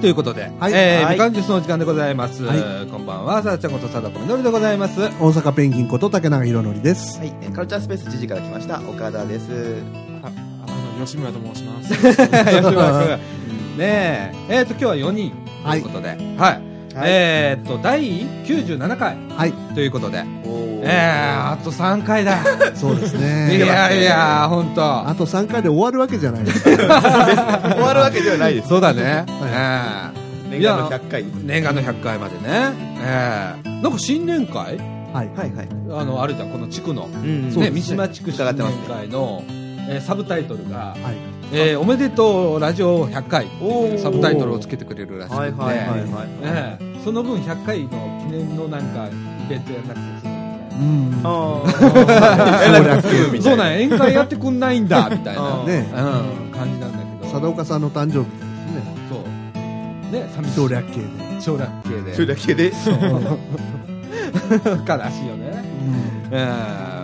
ということで、はいえーはいみかんジュースのお時間でございます。はいこんばんは、さだちゃんことさだこみのりでございます。大阪ペンギンこと竹永宏典です。はい、えーカルチャースペース知事から来ました岡田です。ああの吉村と申します。吉村君。ねえ、えっ、と、今日は4人ということで、はい。はいえっ、と、第97回はい、ということで、おーえー、あと3回だ。そうですいね。やいや、ほんと。あと3回で終わるわけじゃないです。終わるわけではないです。そうだね。えー念願の100回の100回までね。えーなんか新年会？はい。はいはい。あの、あるじゃん、この地区の。うんね、三島地区新年会の、えーサブタイトルが、はい。えーおめでとうラジオ100回サブタイトルをつけてくれるらしいはいはいはい。ええその分100回の記念のなんかイベントやらなくてうん。あ省略みたいなそうなんや宴会やってくんないんだみたいな、あーね。うん、感じなんだけど。佐岡さんの誕生日ですね。そう。ね省略系で。省略系で。それだけで。悲しいよね。え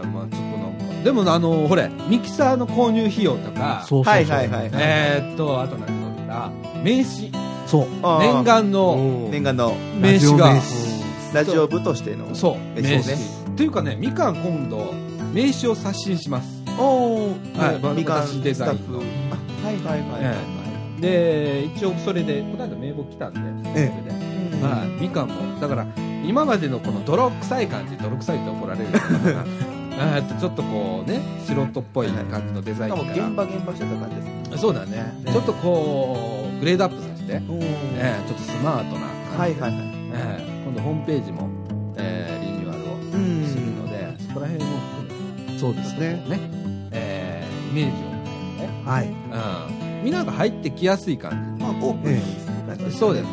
えまあちょっとなんか。でもあのほれミキサーの購入費用とか。そうそうそう。はいはいはい。えーっとあと何だ名刺。そう。あー。念願の。念願の。名刺が。ラジオ名ラジオ部としての。そう。名刺名刺ですねっていうかねみかん今度名刺を刷新します。おはいーみかん私デザインの。はいはいはいはい。はい。で一応それでこの間名簿来たんで、えそれで。はい、みかんも。だから今までのこの泥臭い感じ泥臭いって怒られるのかな。えーっとちょっとこうね素人っぽい感じのデザインから。も現場現場してた感じです。そうだね。ね。ちょっとこうグレードアップさせて、おえーちょっとスマートな感じで、はいはいはい。えー今度ホームページも、えーリニューアルをうん。するので、そこら辺も含めてそうですね。ね、えーイメージを変えて、はい。うん、みんなが入ってきやすい感まあオープンにする感じじそうですね、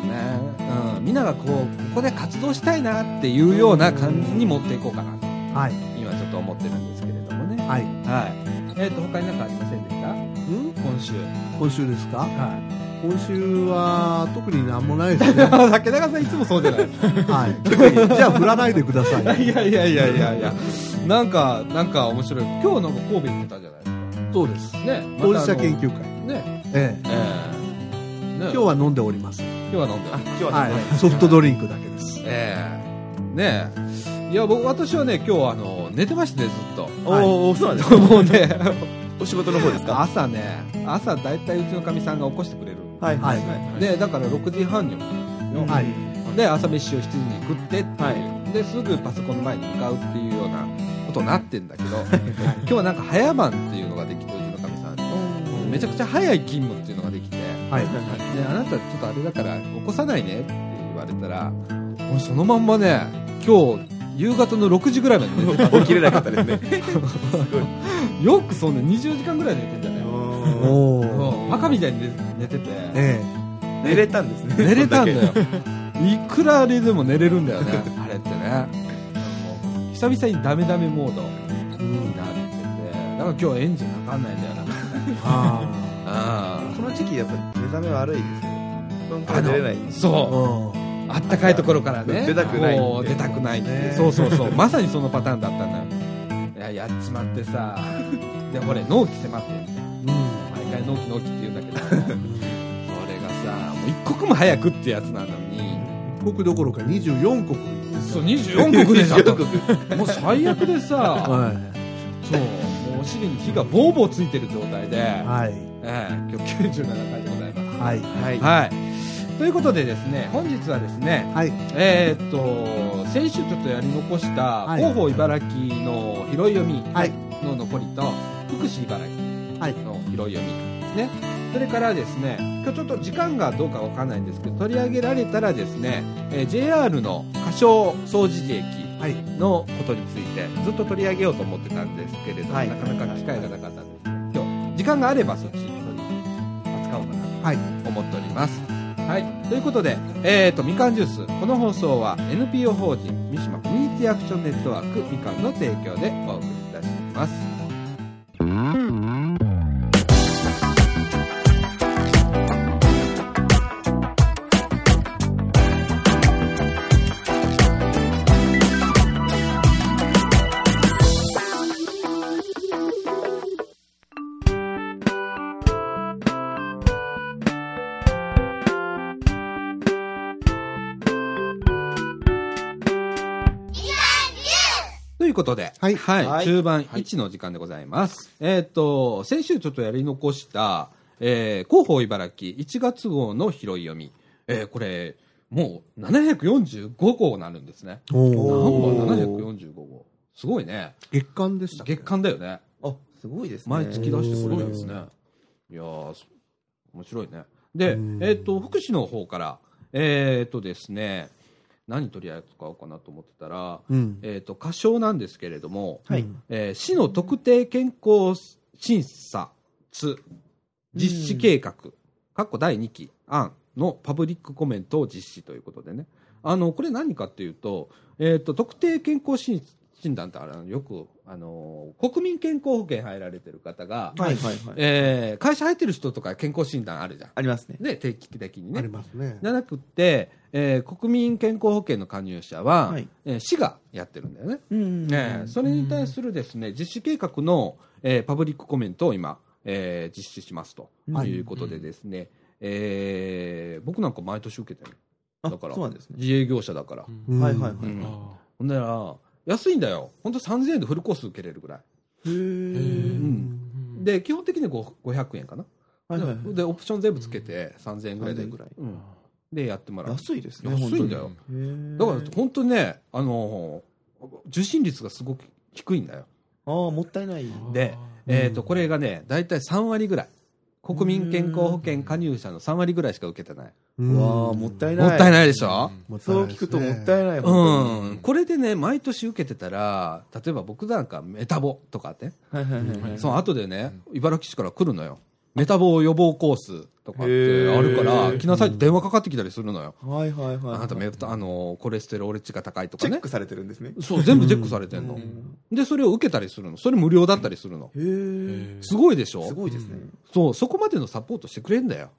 うん、みんながこうここで活動したいなっていうような感じに持っていこうかなと。はい。今ちょっと思ってるんですけれどもね。はい。はい。えっ、と他に何かありませんでした？ん？今週。今週ですか？は今週は特になんもないですね。い竹中さんいつもそうじゃないですかはい。じゃあ振らないでください。いやいやいやいやいやなんかなんか面白い今日なんか神戸行ってたじゃないですかそうです。ね当事者研究究会。ねええ。ええね今日は飲んでおります。今日は飲んであ今日ははねい。ソフトドリンクだけです。ええねえいや僕私はね今日あの寝てましてずっとはいおおそうなんですか。もうねお仕事の方ですか？朝ね朝大体うちのかみさんが起こしてくれる。はいはい。でだから6時半に起きるよ。はい。で朝飯を7時に食ってっていう、はですぐパソコンの前に向かうっていうようなことになってんだけど今日はなんか早番っていうのができてうちのかみさんにめちゃくちゃ早い勤務っていうのができて。はい。であなたちょっとあれだから起こさないねって言われたら俺そのまんまね今日夕方の6時ぐらいまで寝てた起きれなかったですね。よくそんな20時間ぐらい寝てんじゃない？おうんー。バカみたいに寝寝ててえ寝れたんですね。寝れたんだそよいくらあれでも寝れるんだよねあれってね久々にダメダメモードえ。うん。になっててだから今日エンジンかかんないんだよなああ この時期やっぱ目覚め悪いですよ。布団から出れない。あ。そううん。あったかいところからね。出たくない出たくない。ね。そうそうそう。まさにそのパターンだったんだよ。いややっちまってさ。で俺納期迫って。ん。だよ毎回納期納期って言うんだけど。それがさもう一刻も早くってやつなのに。一国どころか24国。そう24国でさもう最悪でさ。はそうもうお尻に火がボーボーついてる状態で、い。はい。ええ今日97回でございます。はい。はい。はいということでですね本日はですねはい。えーっと先週ちょっとやり残したはい広報茨城の拾い読みはい。の残りと福祉茨はい。城の拾い読みねそれからですね今日ちょっと時間がどうかわかんないんですけど取り上げられたらですね、えー JR の歌唱総除寺駅はい。のことについてずっと取り上げようと思ってたんですけれども、はいなかなか機会がなかったんです今日時間があればそっち取り扱おうかなはい。と思っております。はい。ということで、えーと、みかんジュース。この放送は NPO 法人三島コミュニティアクションネットワークみかんの提供でお送りいたします。いうことで、はいはい中盤1の時間でございます。えーっと、先週ちょっとやり残した、えー、広報茨城1月号の拾い読み。えー、これ、もう745号になるんですね。お何お本 ?745 号。すごいね。月間でした月間だよね。あ、すごいですね。毎月出してくれるんですね。いや面白いね。で、えっと、福祉の方から、えーっとですね、何取り扱おうかなと思ってたら、うん。えと、歌唱なんですけれども、はい。えー市の特定健康審査つ実施計画、かっこ第2期案のパブリックコメントを実施ということでね。あの、これ何かっていうと、えっ、と、特定健康診診断ってあれよく、あの、国民健康保険入られてる方が、はいはいはい。えー会社入ってる人とか健康診断あるじゃん。ありますね。で、定期的にありね。ますねじ。ゃなくって、えー国民健康保険の加入者は、はいえー市がやってるんだよね。うんね、それに対するですね、実施計画の、えーパブリックコメントを今、えー実施しますとはいいうことでですね、えー僕なんか毎年受けてる。あだからね。自営業者だから。うんはいはいはい。ほんなら、安いんだよ。本当3000円でフルコース受けれるぐらい。へーーうんで、基本的にご500円かな。はいはいはい。で、オプション全部つけて3000円ぐらいで。3000円ぐらいうんで、やってもらう。安いですね。安いんだよだから本当にね、あのー受診率がすごく低いんだよ。ああ、もったいない。で、えー、とこれがね、大体3割ぐらい、国民健康保険加入者の3割ぐらいしか受けてない、うんうわあ、もったいない。もったいないでしょ、もったいそう聞くともったいない。う本ん、これでね、毎年受けてたら、例えば僕なんかメタボとかね、当に。はいはいはいはい。その後でね、茨城市から来るのよ、メタボ予防コースとかってあるから、来なさいって電話かかってきたりするのよ、はいはいはい。あなたメタあのコレステロール値が高いとかねチェック、されてるんですね。そう、全部チェックされてんの、で、それを受けたりするの、それ無料だったりするの、へえ。すごいでしょ？すごいですね。そう、そこまでのサポートしてくれんだよ。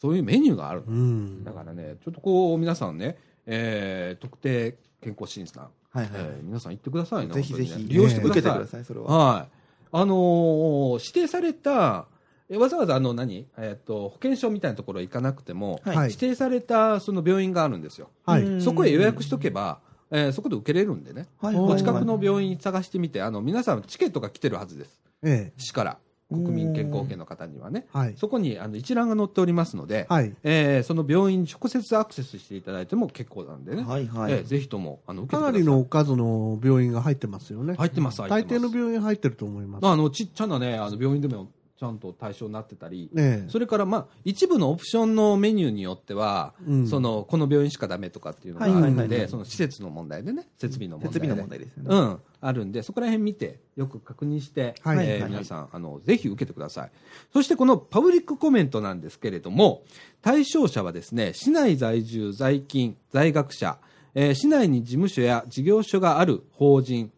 そういうメニューがある。うんだからね、ちょっとこう、皆さんね、えー特定健康診断、はいはいえー皆さん行ってくださいね。ぜひぜひ利用してください。受けてください、それは。はい。あのー指定された、えわざわざあの何、えっと保険証みたいなところ行かなくても、はい指定されたその病院があるんですよ。はい。うんそこへ予約しとけば、えーそこで受けれるんでね、はいおお近くの病院探してみて、あの皆さんチケットが来てるはずです。ええ。市から、国民健康保険の方にはね。はい。そこにあの一覧が載っておりますので、はい。えーその病院に直接アクセスしていただいても結構なんでね、はいはい。えーぜひともあの受けてかなくださいりの数の病院が入ってますよね。入ってます、入ってます。大抵の病院入ってると思います。あのちっちゃなね、あの病院でもちゃんと対象になってたり、ええ。それから、まあ、一部のオプションのメニューによっては、うんそのこの病院しかダメとかっていうのがあるので、その施設の問題でね、設備の問題で。設備の問題ですよね。うん、あるんで、そこら辺見て、よく確認して、はいえーはいはい皆さんあの、ぜひ受けてください。そしてこのパブリックコメントなんですけれども、対象者はですね、市内在住、在勤、在学者、えー市内に事務所や事業所がある法人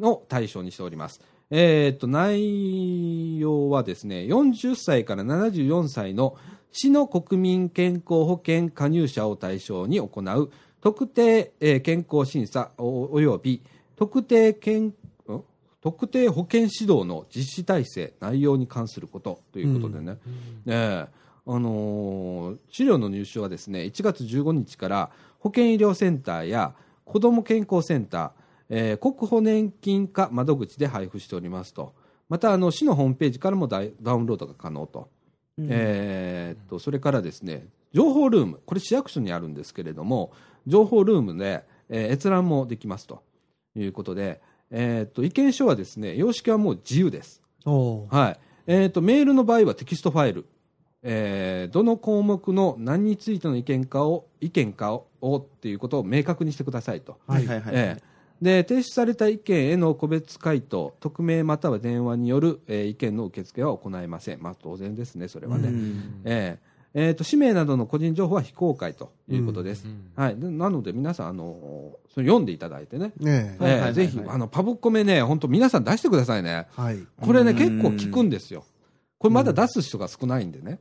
の対象にしております。えーっと、内容はですね、40歳から74歳の市の国民健康保険加入者を対象に行う特定、えー健康審査おおよび特定健ん？特定保険指導の実施体制、内容に関することということでね、ええあのー資料の入手はですね1月15日から保健医療センターや子ども健康センター、えー国保年金課窓口で配布しておりますと、またあの市のホームページからもダイダウンロードが可能と。うん。えーっとそれからですね情報ルームこれ市役所にあるんですけれども情報ルームで、えー閲覧もできますと。いうことで、えーっと意見書はですね様式はもう自由です、はい。えーっとメールの場合はテキストファイル、えーどの項目の何についての意見かを意見かをっていうことを明確にしてくださいと。はい。はいはい。ええで提出された意見への個別回答、匿名または電話による、えー意見の受付は行いません、まあ、当然ですね、それはね、うん。えええーと氏名などの個人情報は非公開ということです。うんはい、でなので、皆さんあの、それ読んでいただいてね、ねえ。はいはいはいえーぜひあのパブコメね、本当、皆さん出してくださいね、はい。これね、うん。結構効くんですよ、これまだ出す人が少ないんでね、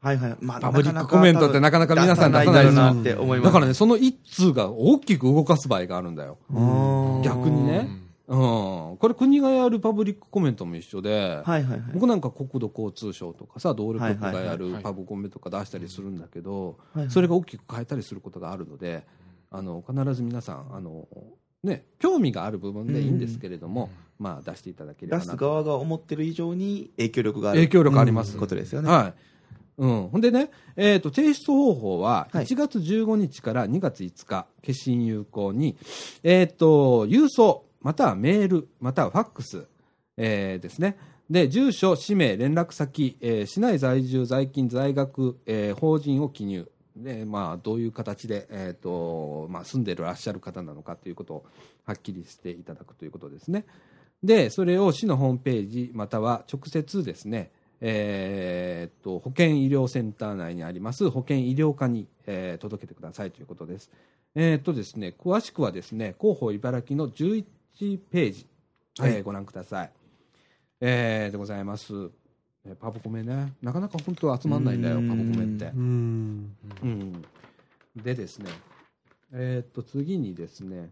はいはい。まあパブリックコメントってなかなか皆さん出さないなって思います。だからね、その一通が大きく動かす場合があるんだよ。逆にねうん、これ国がやるパブリックコメントも一緒で、はいはいはい。僕なんか国土交通省とかさ道路局がやるパブコメとか出したりするんだけど、はいはいそれが大きく変えたりすることがあるのであの必ず皆さんあのね、興味がある部分でいいんですけれども、まあ出していただければ出す側が思ってる以上に影響力がある影響力あります。ことですよね。はい。うん。ほんでね、えっ、と、提出方法は、はい1月15日から2月5日、決心有効に、えっ、と、郵送、またはメール、またはファックス、えーですね。で、住所、氏名、連絡先、えー市内在住、在勤、在学、えー法人を記入。で、まあ、どういう形で、えっ、と、まあ、住んでらっしゃる方なのかということをはっきりしていただくということですね。で、それを市のホームページ、または直接ですね、えーっと、保健医療センター内にあります保健医療課に、えー届けてくださいということです。えーっとですね、詳しくはですね、広報茨城の11ページ、えーはいご覧ください。えーでございます。えーパブコメね、なかなか本当集まんないんだよ、パブコメって。うん。うん、でですね、えーっと次にですね、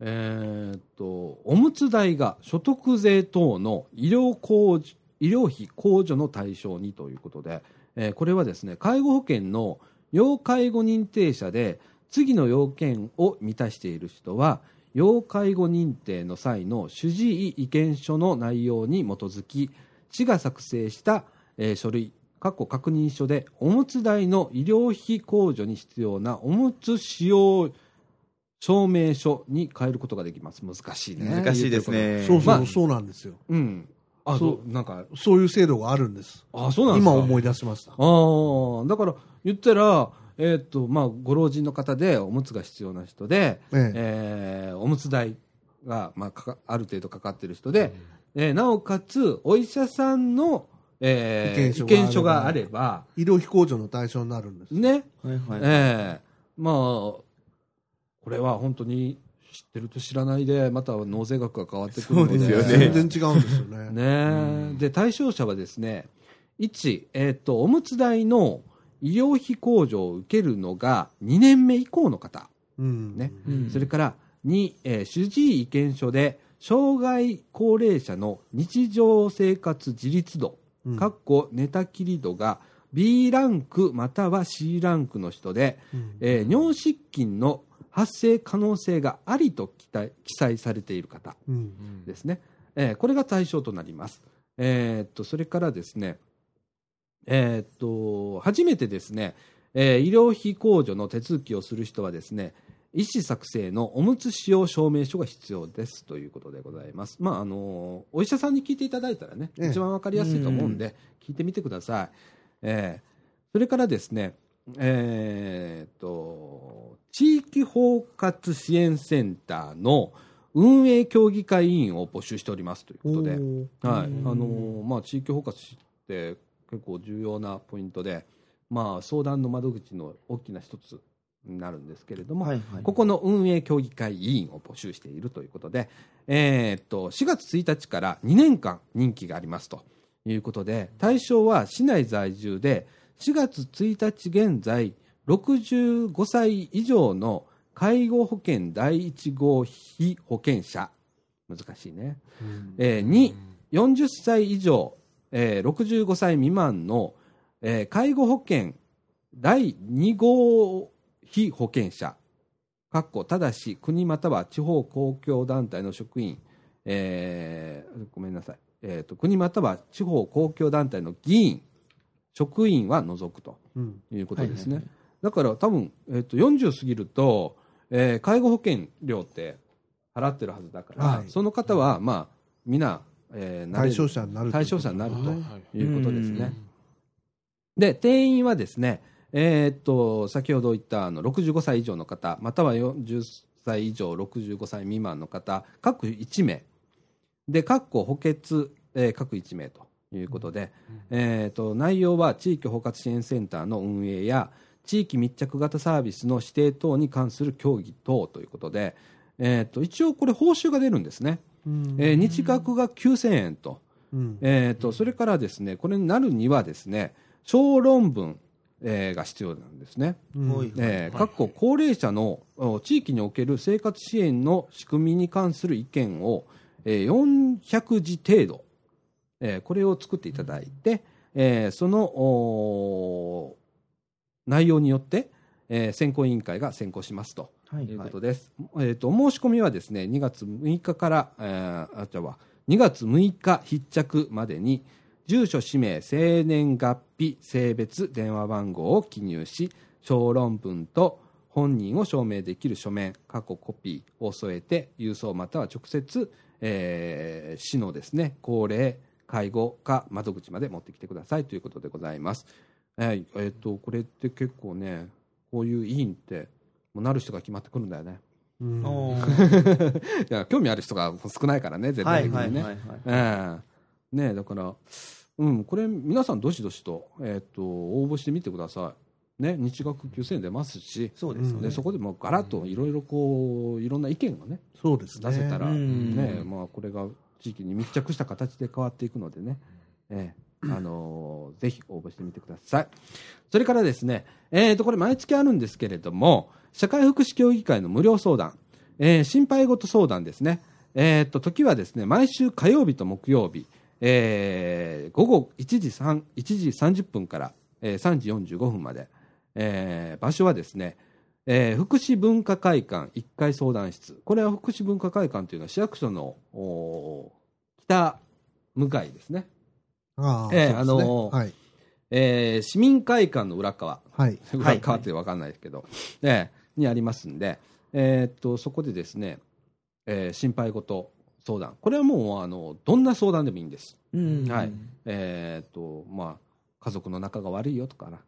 えーっとおむつ代が所得税等の医療控除医療費控除の対象にということで、えーこれはですね介護保険の要介護認定者で次の要件を満たしている人は要介護認定の際の主治医意見書の内容に基づき市が作成した、えー書類過去確認書でおむつ代の医療費控除に必要なおむつ使用証明書に変えることができます難しいね難しいですね。そうそう、まあそうなんですよ。うんあそそううなんかそういう制度があるんです。あそうなんですか？今思い出しました。ああだから言ったらえーっとまあご老人の方でおむつが必要な人で、えええーおむつ代が、まあ、かかある程度かかってる人で、えーなおかつお医者さんの、えー意意見書があれば見書があれば医療費控除の対象になるんです。ね、はいはい。ええまあこれは本当に知ってると知らないでまた納税額が変わってくるので。ですよね。全然違うんですよね。ねで対象者はですね1、えーっとおむつ代の医療費控除を受けるのが2年目以降の方。うん。ね。うん。それから2、えー主治医意見書で障害高齢者の日常生活自立度、うん。かっこ寝たきり度が B ランクまたは C ランクの人で、うん。えー尿失禁の発生可能性がありと記載記載されている方うん。ですね、えーこれが対象となります。えーっとそれからですね、えーっと初めてですね、えー医療費控除の手続きをする人はですね医師作成のおむつ使用証明書が必要ですということでございます。まああのお医者さんに聞いていただいたらね、ええ一番わかりやすいと思うんで、聞いてみてください。えーそれからですね、えーっと地域包括支援センターの運営協議会委員を募集しておりますということで、はい。あのまあ、地域包括って結構重要なポイントで、まあ、相談の窓口の大きな一つになるんですけれども、はいはい。ここの運営協議会委員を募集しているということで、えーっと4月1日から2年間任期がありますということで対象は市内在住で4月1日現在65歳以上の介護保険第1号被保険者。難しいね、えー2 40歳以上、えー65歳未満の、えー介護保険第2号被保険者。かっこただし国または地方公共団体の職員、えーごめんなさい、えーと国または地方公共団体の議員職員は除くとうん。いうことですね、だから多分、えー、と40過ぎると、えー介護保険料って払ってるはずだから、はい。その方はまあみんな、えー対象者になると対象者になるとはい。いうことですね。うん。で定員はですね、えーっと先ほど言ったあの65歳以上の方または40歳以上65歳未満の方各1名。で各個補欠、えー各1名ということで、えーっと内容は地域包括支援センターの運営や地域密着型サービスの指定等に関する協議等ということで、えーっと一応これ報酬が出るんですね、うん。えー日額が9000円と。うん。えー、とそれからですねこれになるにはですね小論文、えーが必要なんですね。うん。はいえー高齢者のお地域における生活支援の仕組みに関する意見を、えー400字程度、えーこれを作っていただいて、えーそのお内容によって、えー選考委員会が選考しますとはいうことです。えっ、と、お申し込みはですね、2月6日から、えー、あ、じゃあ、2月6日必着までに、住所、氏名、生年月日、性別、電話番号を記入し、小論文と本人を証明できる書面、過去コピーを添えて、郵送または直接、えー市のですね、高齢、介護課窓口まで持ってきてくださいということでございます。はい、えっ、と、これって結構ね、こういう委員って、もうなる人が決まってくるんだよね。うん いや興味ある人が少ないからね、絶はい対的にね。ねだから、うん、これ、皆さん、どしどしと,、えっと応募してみてください。ね、日額9000円出ますし、そうですよね。でそこでもうガラッといろいろこういろんな意見がねそうですね。出せたら、うんねまあ、これが地域に密着した形で変わっていくのでね、ええ。あのー ぜひ応募してみてください。それからですね、えー、とこれ毎月あるんですけれども社会福祉協議会の無料相談、えー心配事相談ですね、えー、と時はですね毎週火曜日と木曜日、えー午後1時 ,3 1時30分から、えー3時45分まで、えー場所はですねえー福祉文化会館1階相談室。これは福祉文化会館というのは市役所の北向かいですね、ああ、ええそうですね。あのーはい。えー市民会館の裏側。はい。裏側って分かんないですけど、ええにありますんで、えーっとそこでですね、えー心配事相談。これはもうあのどんな相談でもいいんです。うん。はい。えーっとまあ家族の仲が悪いよとかな。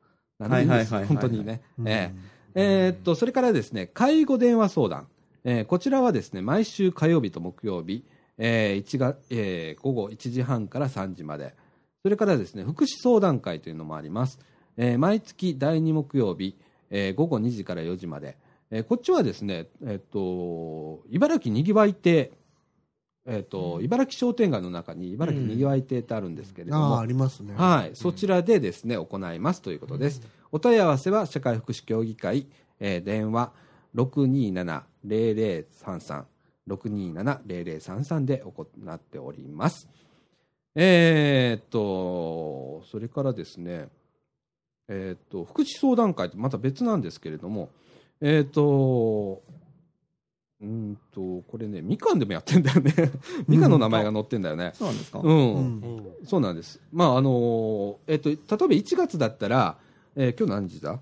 はいはいはいはい何でもいいです本当にね、うん。えええーっとそれからですね介護電話相談、えーこちらはですね毎週火曜日と木曜日、えー1がえー午後1時半から3時まで。それからですね福祉相談会というのもあります、えー毎月第2木曜日、えー午後2時から4時まで、えーこっちはですね、えーっと茨城にぎわい亭。えと茨城商店街の中に茨城にぎわい亭ってあるんですけれども、ああ、ありますね。はい、そちらでですね、行いますということです。お問い合わせは社会福祉協議会、えー電話627-0033、627-0033で行っております。えーっと、それからですね、えーっと、福祉相談会ってまた別なんですけれども、えーっと、うーんと、これね、みかんでもやってんだよね。みかんの名前が載ってんだよね。そうなんですか？うんうんそうなんです。まああのえっと例えば1月だったら、えー今日何時だ？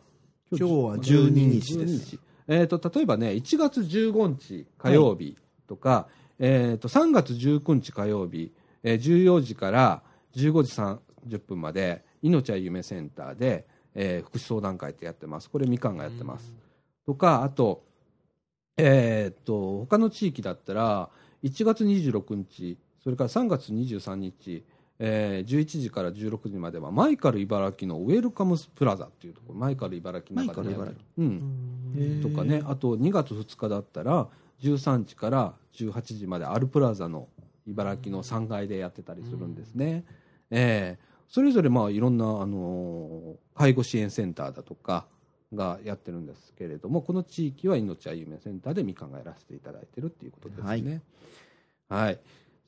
今日は12日です12えっと例えばね1月15日火曜日とか、えっと3月19日火曜日、えー14時から15時30分まで命は夢センターで、えー福祉相談会ってやってます。これみかんがやってます。とかあとえーっと他の地域だったら1月26日それから3月23日、えー11時から16時まではマイカル茨城のウェルカムスプラザっていうところマイカル茨城の中でうん、へーとかね。あと2月2日だったら13時から18時までアルプラザの茨城の3階でやってたりするんですね、えー。それぞれまあいろんな、あのー介護支援センターだとかがやってるんですけれどもこの地域は命あゆめセンターでみかんがやらせていただいてるっていうことですね。はい、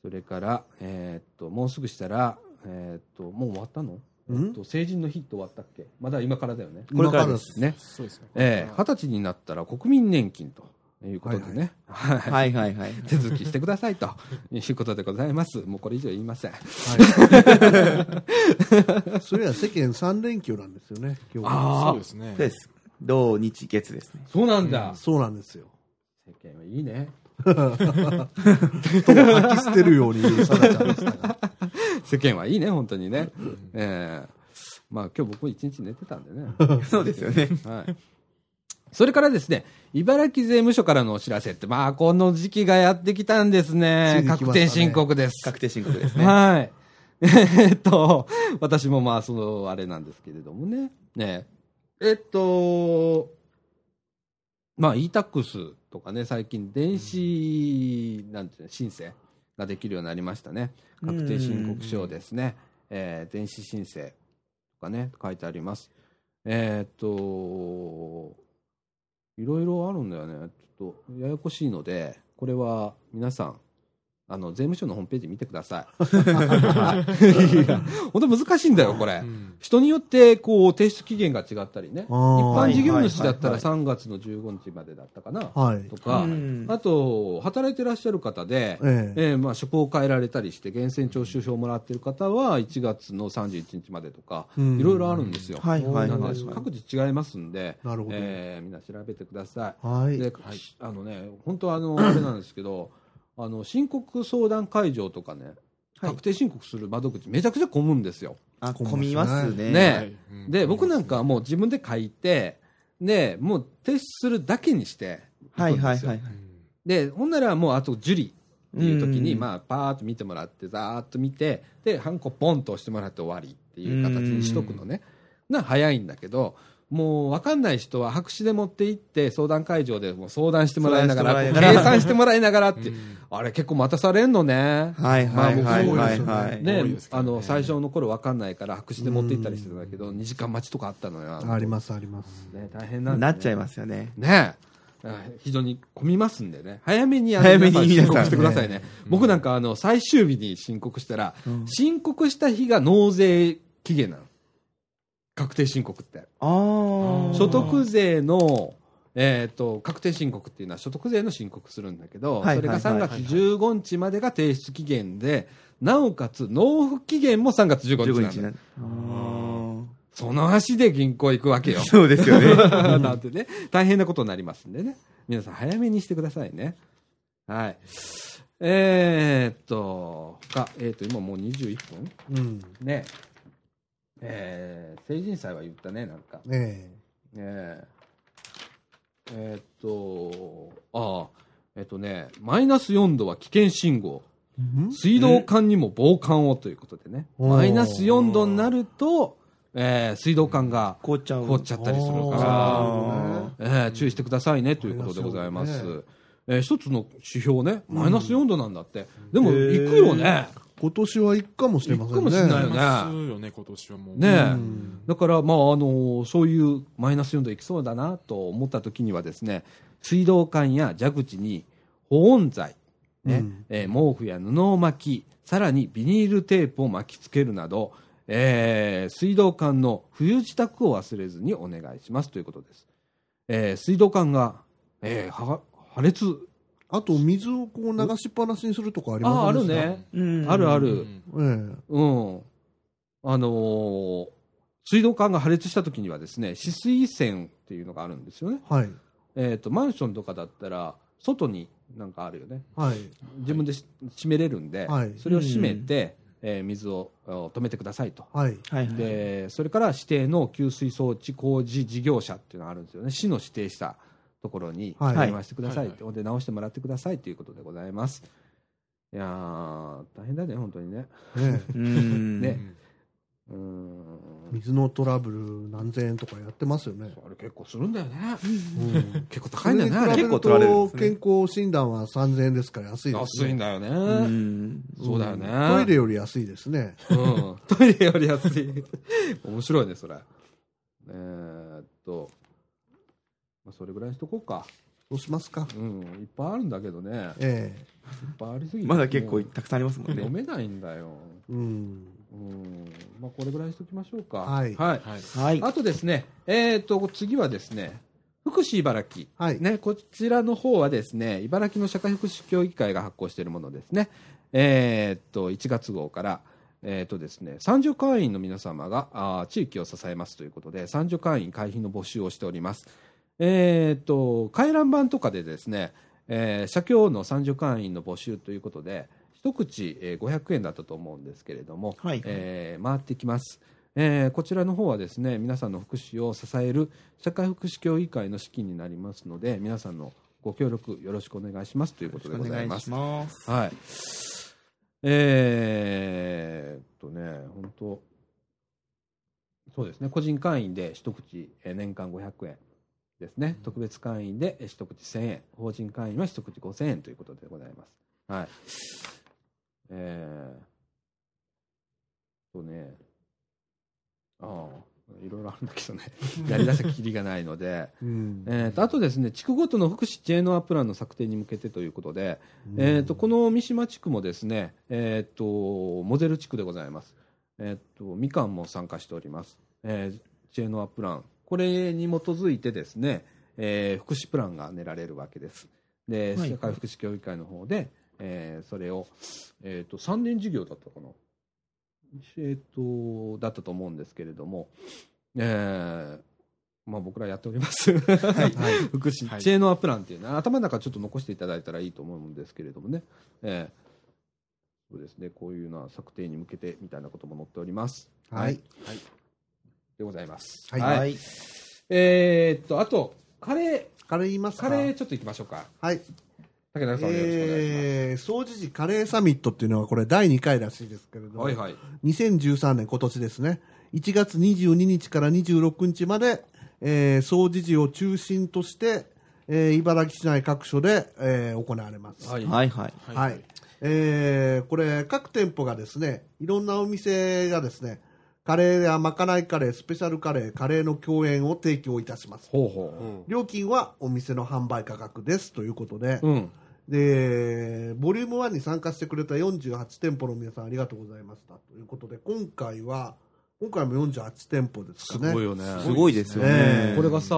それから、えーっともうすぐしたら、えーっともう終わったの、うん？えっと成人の日って終わったっけ？まだ今からだよねこれからですねそうですね。ええ二十歳になったら国民年金ということでね、はいはいはいはい。手続きしてくださいということでございます。もうこれ以上言いません。はい。それは世間3連休なんですよね、今日は。あそうですね。です。土日月ですね。そうなんだ。そうなんですよ。世間はいいね。と吐き捨てるようにさらちゃんでしたが。世間はいいね、本当にね。ええまあ今日僕も一日寝てたんでね。そうですよね。はい。それからですね、茨城税務署からのお知らせって、まあこの時期がやってきたんですね。ね確定申告です。確定申告ですね。はい。えーっと、私もまあ、その、あれなんですけれどもね。ねえっと、まあ、e-tax とかね、最近、電子、なんていうの、申請ができるようになりましたね。確定申告書ですね。えー電子申請とかね、書いてあります。えーっと、いろいろあるんだよね。ちょっと、ややこしいので、これは皆さん、あの、税務署のホームページ見てください。いや、本当難しいんだよ、これ。うん人によって、こう、提出期限が違ったりね。一般事業主だったらはいはい3月の15日までだったかな。はい。とか、うんあと、働いてらっしゃる方で、えええーまあ、職を変えられたりして、源泉徴収票をもらってる方は、1月の31日までとか、うんいろいろあるんですよ。はいはいなんではい各自違いますんで、なるほどえーみんな調べてください。はい。で、あのね、本当はあの、あれなんですけど、あの、申告相談会場とかね、はい確定申告する窓口めちゃくちゃ混むんですよ。あ、混みますね。ねはいうんで、僕なんかはもう自分で書いて、で、もう提出するだけにしてはい。はいはい。で、ほんならもうあと受理っていう時に、うんまあ、パーッと見てもらって、ざーっと見て、で、ハンコポンと押してもらって終わりっていう形にしとくのね。な、早いんだけど、もう分かんない人は白紙で持って行って相談会場でもう相談してもらいながら、計算してもらいながらって、うんあれ結構待たされんのね。はいはいはいはい。ねあの、最初の頃分かんないから白紙で持って行ったりしてたんだけど、2時間待ちとかあったのよ。ありますあります。ね、大変なんで、なっちゃいますよね。ねえ。非常に混みますんでね。早めにあの早めに皆さん申告してくださいね。うん僕なんかあの、最終日に申告したら、うん申告した日が納税期限なの。確定申告って。ああ。所得税の、えっ、と、確定申告っていうのは所得税の申告するんだけど、はいそれが3はいはい月15日までが提出期限で、なおかつ納付期限も3月15日15なの日な。あその足で銀行行くわけよー。そうですよね。なんてね、大変なことになりますんでね。皆さん早めにしてくださいね。はい。えー、っと、他、えー、っと、今もう21分？うん。ね。えー、成人祭は言ったね、なんか。ええー、えーっと、ああ、えーっとね、マイナス4度は危険信号。水道管にも防寒をということでね。マイナス4度になると、えー、水道管が凍っちゃう。凍っちゃったりするから、あえー注意してくださいねということでございます。マイナス4度えー一つの指標ね、マイナス4度なんだって。でも、行くよね。今年は行くかもしれませんね。行くかもしれないよねよね、今年はもう。ねえうんだから、まあ、あのそういうマイナス4度行きそうだなと思った時にはですね、水道管や蛇口に保温材、ねうんえー毛布や布を巻き、さらにビニールテープを巻きつけるなど、えー水道管の冬支度を忘れずにお願いしますということです。えー水道管が、えーは破裂、あと、水をこう流しっぱなしにするとかありああ、あまするね。うんあるあるうん。えうん。あのー水道管が破裂した時にはですね、止水栓っていうのがあるんですよね。えはい。えっ、と、マンションとかだったら、外になんかあるよね。はい。自分でし閉めれるんで、はいそれを閉めて、えー水をあ止めてくださいと。はい。はいはい。で、それから指定の給水装置工事事業者っていうのがあるんですよね。市の指定したところにはい電話してくださいはいって、ほんで直してもらってくださいということでございます。いやー、大変だね、本当にね。ね うん。水のトラブル何千円とかやってますよね。あれ結構するんだよね。うん 結構高いんだよね、結構取られる健康診断は3000円ですから安いです、ね。安いんだよね。うんそうだよね。トイレより安いですね。うん。トイレより安い。面白いね、それ。えーっと、まあ、それぐらいにしとこうか。どうしますかうん。いっぱいあるんだけどね。いっえぱいありすぎて。まだ結構たくさんありますもん読ね。めないんだよ。えうん。うん。まあ、これぐらいにしときましょうか。はいはい。はい。はい。あとですね、えーっと、次はですね、福祉茨城。はい。ね、こちらの方はですね、茨城の社会福祉協議会が発行しているものですね。えーっと、1月号から、えーっとですね、三助会員の皆様があー地域を支えますということで、三助会員会費の募集をしております。えーっと、回覧板とかでですね、えー社協の三助会員の募集ということで、一口、えー500円だったと思うんですけれども、はいえー回ってきます。えーこちらの方はですね皆さんの福祉を支える社会福祉協議会の資金になりますので皆さんのご協力よろしくお願いしますということでおございます願いし。ます。はい。えーっとね、本当そうですね、個人会員で一口えー年間500円ですね、特別会員でえー一口1000円、法人会員は一口5000円ということでございます。はい。えー、とね、ああ、いろいろあるんだけどね、やりだしたきりがないので、うん。えー、とあとですね、地区ごとの福祉知恵のアップランの策定に向けてということで、えー、とこの三島地区もですね、えー、とモデル地区でございます。えー、とみかんも参加しております。えー、知恵のアップラン、これに基づいてですね、えー福祉プランが練られるわけです。で、はい社会福祉協議会の方で、えーそれを、えー、と3年事業だったかな？えー、とだったと思うんですけれども、えーまあ、僕らやっております。はい。福祉、はい知恵のアップランっていうね、頭の中ちょっと残していただいたらいいと思うんですけれどもね、えーそうですね、こういうような策定に向けてみたいなことも載っております。はい。でございます。はいはい。えーっと、あと、カレー、カレー言いますか？カレーちょっと行きましょうか。はい。竹中さん、よろしくお願いしえー、総除時カレーサミットっていうのはこれ第2回らしいですけれども、ます。はいはい。2013年今年ですね、1月22日から26日まで、えー、総除時を中心として、えー、茨城市内各所で、えー、行われます。はい。はいはい。はい。えーこれ、各店舗がですね、いろんなお店がですね、カレーやまかないカレー、スペシャルカレー、カレーの共演を提供いたします。ほうほ料金はお店の販売価格ですということで、う。うん。で、ボリューム1に参加してくれた48店舗の皆さんありがとうございましたということで、今回は、今回も48店舗ですかね。すごいよね。すごいですよえね。これがさ、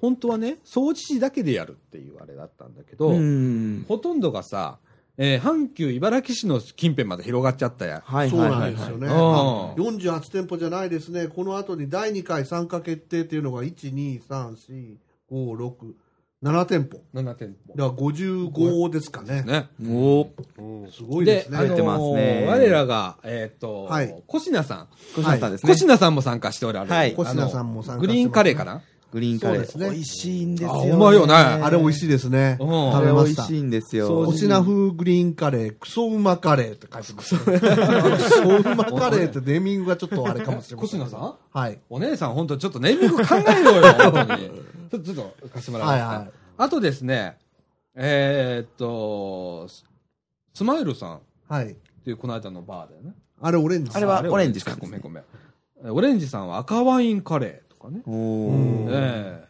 本当はね、掃除時だけでやるっていうあれだったんだけど、うん。ほとんどがさ、えー阪急茨城市の近辺まで広がっちゃったや。はいそうはいはいはい。なんですよね。うんあ48店舗じゃないですね。この後に第2回参加決定っていうのが1、2、3、4、5、6、7店舗。7店舗。だから55ですかね。ね。おすごいですね。あのー増えてますね我らが、えっ、と、はいコシナさん。小島さんですねコ。シナさんも参加しておられる。はいコシナさんも参加してますグリーンカレーかなグリーンカレー。ですね美味しいんですよ、あうまいよねあれ美味しいですね。うん食あれべました。美味しいんですよ。そうコシナ風グリーンカレー、クソうまカレーって書いてます。クソうまカレーってネーミングがちょっとあれかもしれません。コシナさん？はい。お姉さん、本当ちょっとネーミング考えろよ、本当に。ちょっと、ちょっと貸してもらいますか。はいはいあとですね、えーっと、ススマイルさんっはい。ていうこの間のバーだよね。あれオレンジ。あれはオレンジさんごめんごめん。えオレンジさんは赤ワインカレーとかね。ええ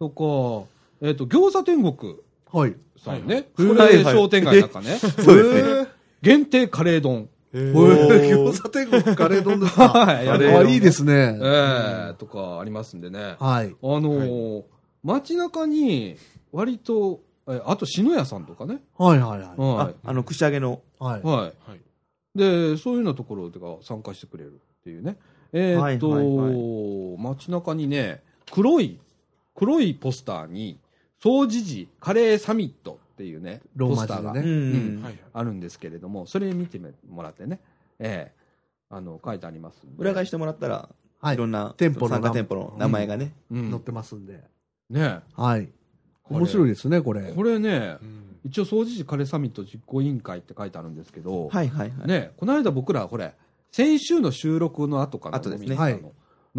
とか、えーっと、餃子天国はい。さんね。はいこれ商店街なんかね。そうですね。限定カレー丼。えー餃子天国カレー丼ですかはいあカレー丼いいですね。ええとかありますんでね。はい。あのー街中に割と、えあと篠屋さんとかね。はいはいははあ、あの、串揚げの。いい。。はい。はい。で、そういうようなところとか参加してくれるっていうね。えーっと、はいはい街中にね、黒い、黒いポスターに、総除時カレーサミットっていうね、ローポスターが、マ字でね。うんはい。あるんですけれども、それ見てもらってね、ええあの、書いてあります。裏返してもらったら、はいいろんな店舗の参加店舗の名前がね。うん載ってますんで。ねはい。面白いですね、これ。これねう、ん一応総除時カレーサミット実行委員会って書いてあるんですけど、はいはいはい。ね、この間僕ら、これ、先週の収録の後から後ですね飲みに行ったの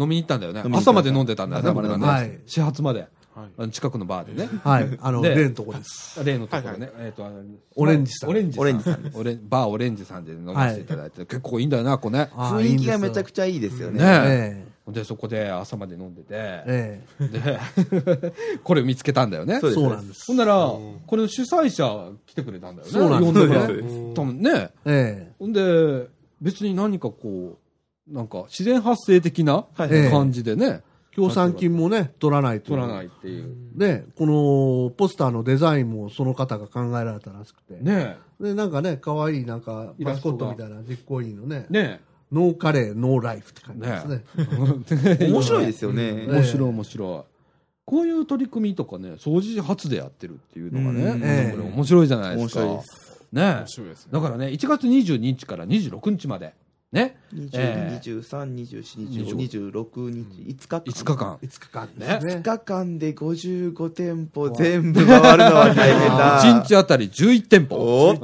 飲みに行ったんだよね飲みに行った朝まで飲んでたんだよね、朝まで僕らね。はい始発まで。はい。あの近くのバーでね。はい。あの、で例のとこです。例のところね。はえっと、あのオレンジさんオレンジさん。オレンジさんですオレンバーオレンジさんで飲ませていただいて、結構いいんだよな、ここね。あー雰囲気がめちゃちくちゃいいですよね。ねえで、そこで朝まで飲んでて、ええで、これを見つけたんだよね。えそうですそうなんですほん。なら、うんこれの主催者来てくれたんだよね。そうなんです呼んでもらそううです多分ね。ええほんで、別に何かこう、なんか自然発生的な感じでね、協賛金もね、取らないと。取らないっていう。で、このポスターのデザインもその方が考えられたらしくて。ねで、なんかね、可愛いなんか、マスコットみたいな実行委員のねえ。、ねノーカレー、ノーライフって書いてますね。え。面白いですよね。面白い面白い。こういう取り組みとかね、掃除初でやってるっていうのがうんね、面白いじゃないですか。面白いです。ね面白いですね。だからね、1月22日から26日まで、ね、22、え23、24、25、26日、5日間。5日間。5日間ね5。日間で55店舗全部回るのは大変だ。1日あたり11店舗。お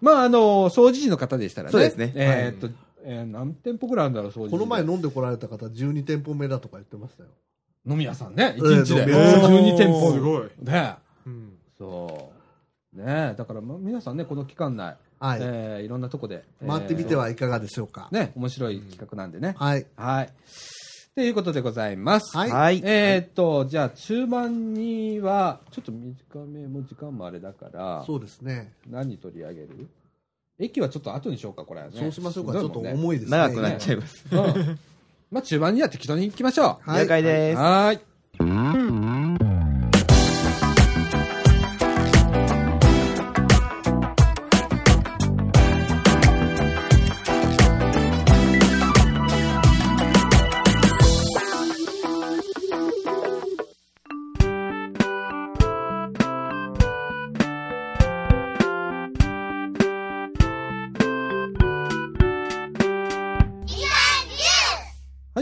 まあ、あの、掃除時の方でしたらね。そうですねえーっと、えー何店舗ぐらいあるんだろう、掃除時この前飲んでこられた方、12店舗目だとか言ってましたよ。飲み屋さんね、ええ1日で。飲み屋12店舗。すごい。ね。うん。そねえだからま皆さんねこの期間内、はい。えーいろんなとこで、えー回ってみてはいかがでしょうか？ね面白い企画なんでね、はい。はいということでございますはい。はい。えーっとじゃあ中盤にはちょっと短めも時間もあれだからそうですね。何取り上げる？駅はちょっと後にしようかこれはねそうしましょうか。ちょっと重いですね。長くなっちゃいます。うんまあ中盤には適当に行きましょうはい了解です。はーい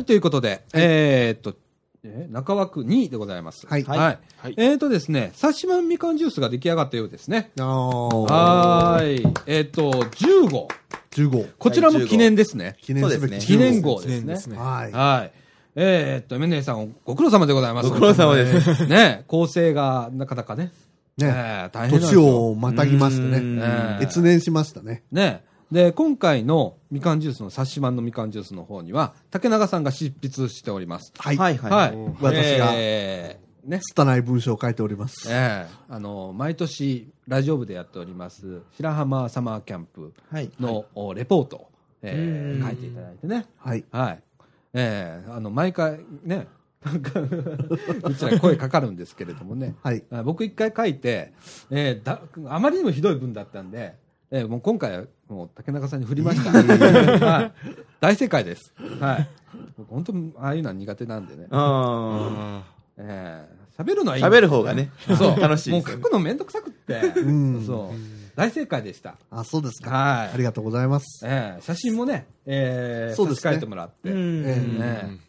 ということで、えーっと、え中枠2でございます。はいはい。はいえーっとですね、サシマンみかんジュースが出来上がったようですね。あーはーい。えーっと、10号。15。こちらも記念ですね。記念ですね記念号ですね記念です。ね。はい。はい。えーっと、エメネさん、ご苦労様でございます。ご苦労様です。ね、構成がなかなかね。ね。えー大変年よ。をまたぎましてうんね。えー越年しましたね。ね。で、今回のみかんジュースの、サシマンのみかんジュースの方には、竹永さんが執筆しております。はい。はいははいい。私がえーね。拙い文章を書いております。ええあの毎年ラジオ部でやっております白浜サマーキャンプはい。の、おレポートを、えうんー書いていただいてね、はい。はいええあの毎回ねなんか うちら声かかるんですけれどもねはい。あ僕一回書いて、えーだあまりにもひどい文だったんで、えーもう今回はもう竹中さんに振りました、はい、大正解です、はい、僕本当ああいうのは苦手なんでね、あえー喋るのはいいあ。んです喋る方がね、そう。楽しいもう書くのめんどくさくって。んそう。大正解でした。あ、そうですか。はい。ありがとうございます。ええ写真もね、えー、そうですね差し替えてもらって、うんえね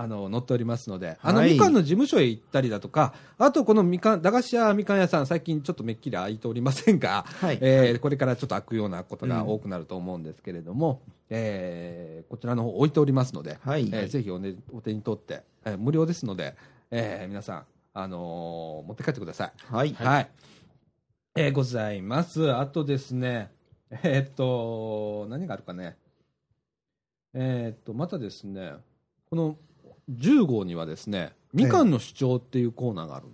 あの、載っておりますので、あの、はいみかんの事務所へ行ったりだとか、あとこのみかん、駄菓子屋みかん屋さん、最近ちょっとめっきり開いておりませんが、はいえーこれからちょっと開くようなことが多くなると思うんですけれども、えーこちらの方置いておりますので、はいえーぜひお,、ね、お手に取って、えー無料ですので、えー皆さん、あのー持って帰ってください。はい。はい。えーございます。あとですね、えーっと、何があるかね。えーっと、またですね、この10号にはですね、みかんの主張っていうコーナーがある。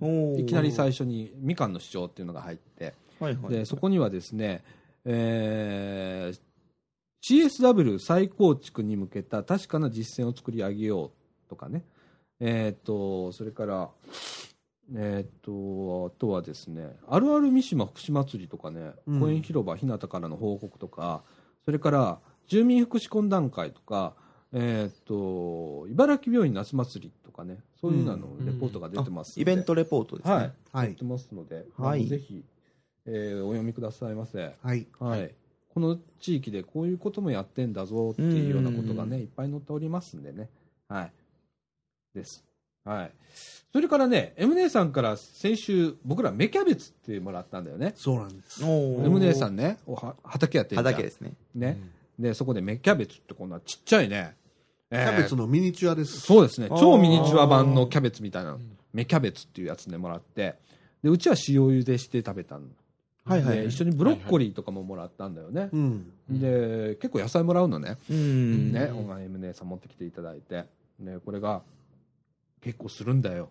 おーいきなり最初にみかんの主張っていうのが入って、はいはい。で、そこにはですね、えー CSW 再構築に向けた確かな実践を作り上げようとかね、えーっと、それから、えーっと、あとはですね、あるある三島福祉祭りとかね、うん公園広場ひなたからの報告とか、それから住民福祉懇談会とか、えーっと、茨城病院夏祭りとかね、そういうののレポートが出てますので、イベントレポートですね。はい、はいやってますので、はいぜひ、えーお読みくださいませ。はい。はい。この地域でこういうこともやってんだぞっていうようなことがね、うんいっぱい載っておりますんでね。はい。です。はい。それからね、M 姉さんから先週、僕ら芽キャベツってもらったんだよね。そうなんです。M 姉さんね、おは畑やってる畑ですね。ね。で、そこで芽キャベツってこんなちっちゃいね。キキャベツのミニチュアです。そうですね。超ミニチュア版のキャベツみたいな芽キャベツっていうやつでもらって。でうちは塩茹でして食べたの、はいはいで一緒にブロッコリーとかももらったんだよね、うん。で結構野菜もらうのね、うん。ね小川 M 姉さん持ってきていただいて。ねこれが結構するんだよ。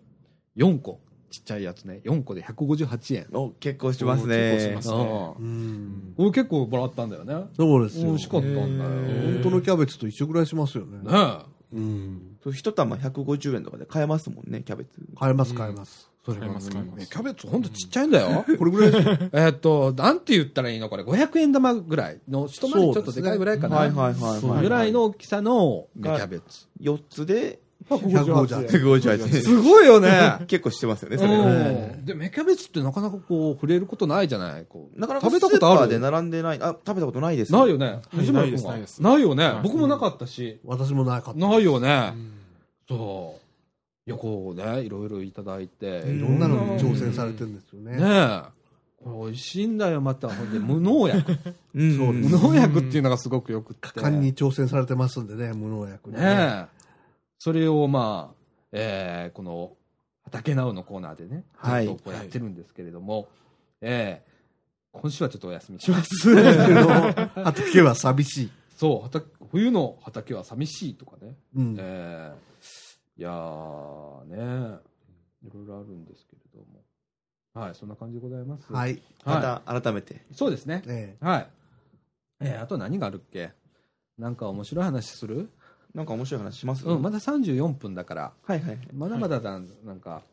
4個ちっちゃいやつね4個で158円お、結構します結ね構しま。すねううんん。これ結構もらったんだよねそうですよ。美味しかったんだよ、本当のキャベツと一緒ぐらいしますよね。ねえうん。そう一玉150円とかで買えますもんね、キャベツ。買えます、買えます。それが買います買いますねキャベツほんとちっちゃいんだよこれぐらい。えーっと、なんて言ったらいいのこれ、500円玉ぐらいの、一回りちょっとでかいぐらいかな？はいはいはいはい。ぐらいの大きさの芽キャベツ。4つで158円。158円。すごいよね。結構してますよね、それね。うんで、芽キャベツってなかなかこう、触れることないじゃない？こうなかなか食べたことスーパーである並んでない。あ、食べたことないです。ないよね。はないですないですないよねは。い僕もなかったし。私もなかった。ないよねう。んそう。いや、こうね、いろいろいただいて。うんいろんなのに挑戦されてるんですよね。ねえ。これ美味しいんだよ、また。ほんで、無農薬。うん。そうです無農薬っていうのがすごくよくって。果敢に挑戦されてますんでね、無農薬にねえ。それをまあ、えーこの、畑ナウのコーナーでね、はいずっとこうやってるんですけれども、ええ今週はちょっとお休みします。畑は寂しい。そう、畑冬の畑は寂しいとかね。うん。ええいやーね、いろいろあるんですけれども。はい、そんな感じでございます。。はいい。また改めて。そうですね。えはい。えー、あと何があるっけ？なんか面白い話する？なんか面白い話します？うん、まだ34分だから。はいはい。まだまだだ、なんか、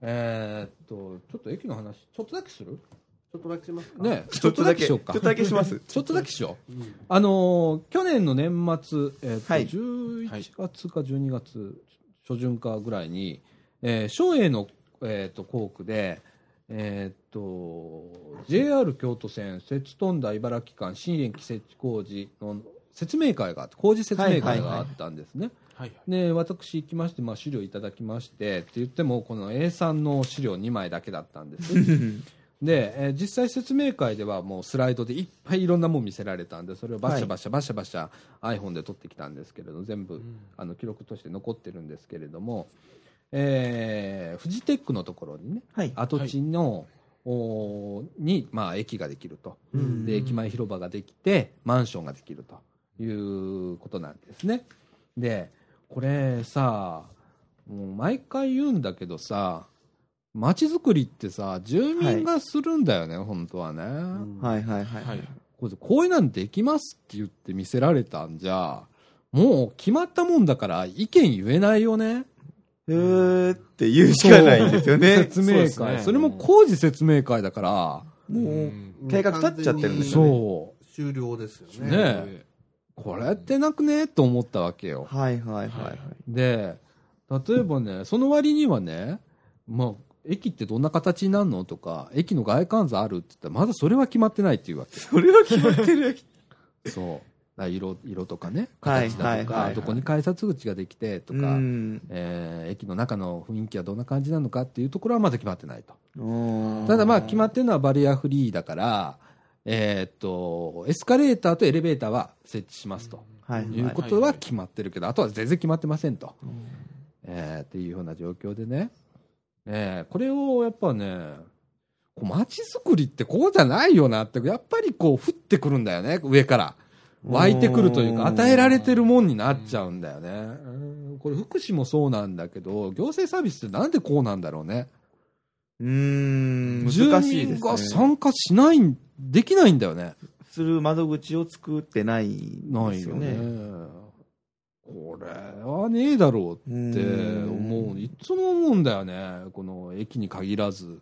えーっと、ちょっと駅の話、ちょっとだけする？ちょっとだけしますか？ねちょっとだけ、しようか。ちょっとだけします。ちょっとだけしよう。うん。あのー去年の年末、えーっとはい11月か12月初旬かぐらいに、えー、松栄の、えーっと校区で、えーっと JR 京都線摂津田茨城間新駅設置工事の説明会があって工事説明会があったんですね。はい。で私行きまして、まあ、資料いただきましてって言ってもこの A3 の資料2枚だけだったんです。で、えー実際説明会ではもうスライドでいっぱいいろんなもん見せられたんでそれをバシャバシャバシャバシャ iPhone で撮ってきたんですけれど全部、ん。あの記録として残ってるんですけれども、えーフジテックのところにねはい。跡地の、おーに、まあ、駅ができると。うん。で駅前広場ができてマンションができるということなんですね。でこれさもう毎回言うんだけどさ街づくりってさ住民がするんだよね、本当はね、はいはいはい。はい。これこういうなんできますって言って見せられたんじゃもう決まったもんだから意見言えないよね。へーって言うしかないんですよね。説明会。そ,、ね。れも工事説明会だからもう、ん。計画立っちゃってるんですよね。そ終了ですよね。ね。えこれってなくね？と思ったわけよ。はいはいはいはい。で例えばねその割にはねまあ駅ってどんな形になるの？とか駅の外観図あるって言ったらまだそれは決まってないっていうわけ。それは決まってる。そう。色色とかねはい形だとか、はいはいはいどこに改札口ができてとうか、ん。えー駅の中の雰囲気はどんな感じなのかっていうところはまだ決まってないと。うん。ただまあ決まってるのはバリアフリーだからえーっとエスカレーターとエレベーターは設置しますと。はい。いうことは決まってるけど、あとは全然決まってませんと、えーっていうような状況でね、えーこれをやっぱねこう街づくりってこうじゃないよなってやっぱりこう降ってくるんだよね上から。湧いてくるというか与えられてるもんになっちゃうんだよね、うん。これ福祉もそうなんだけど行政サービスってなんでこうなんだろうねうーん、住難しいです民がね。参加しないんできないんだよねする窓口を作ってないんないよですよね。ねこれはねえだろうって思ういつも思うんだよねこの駅に限らず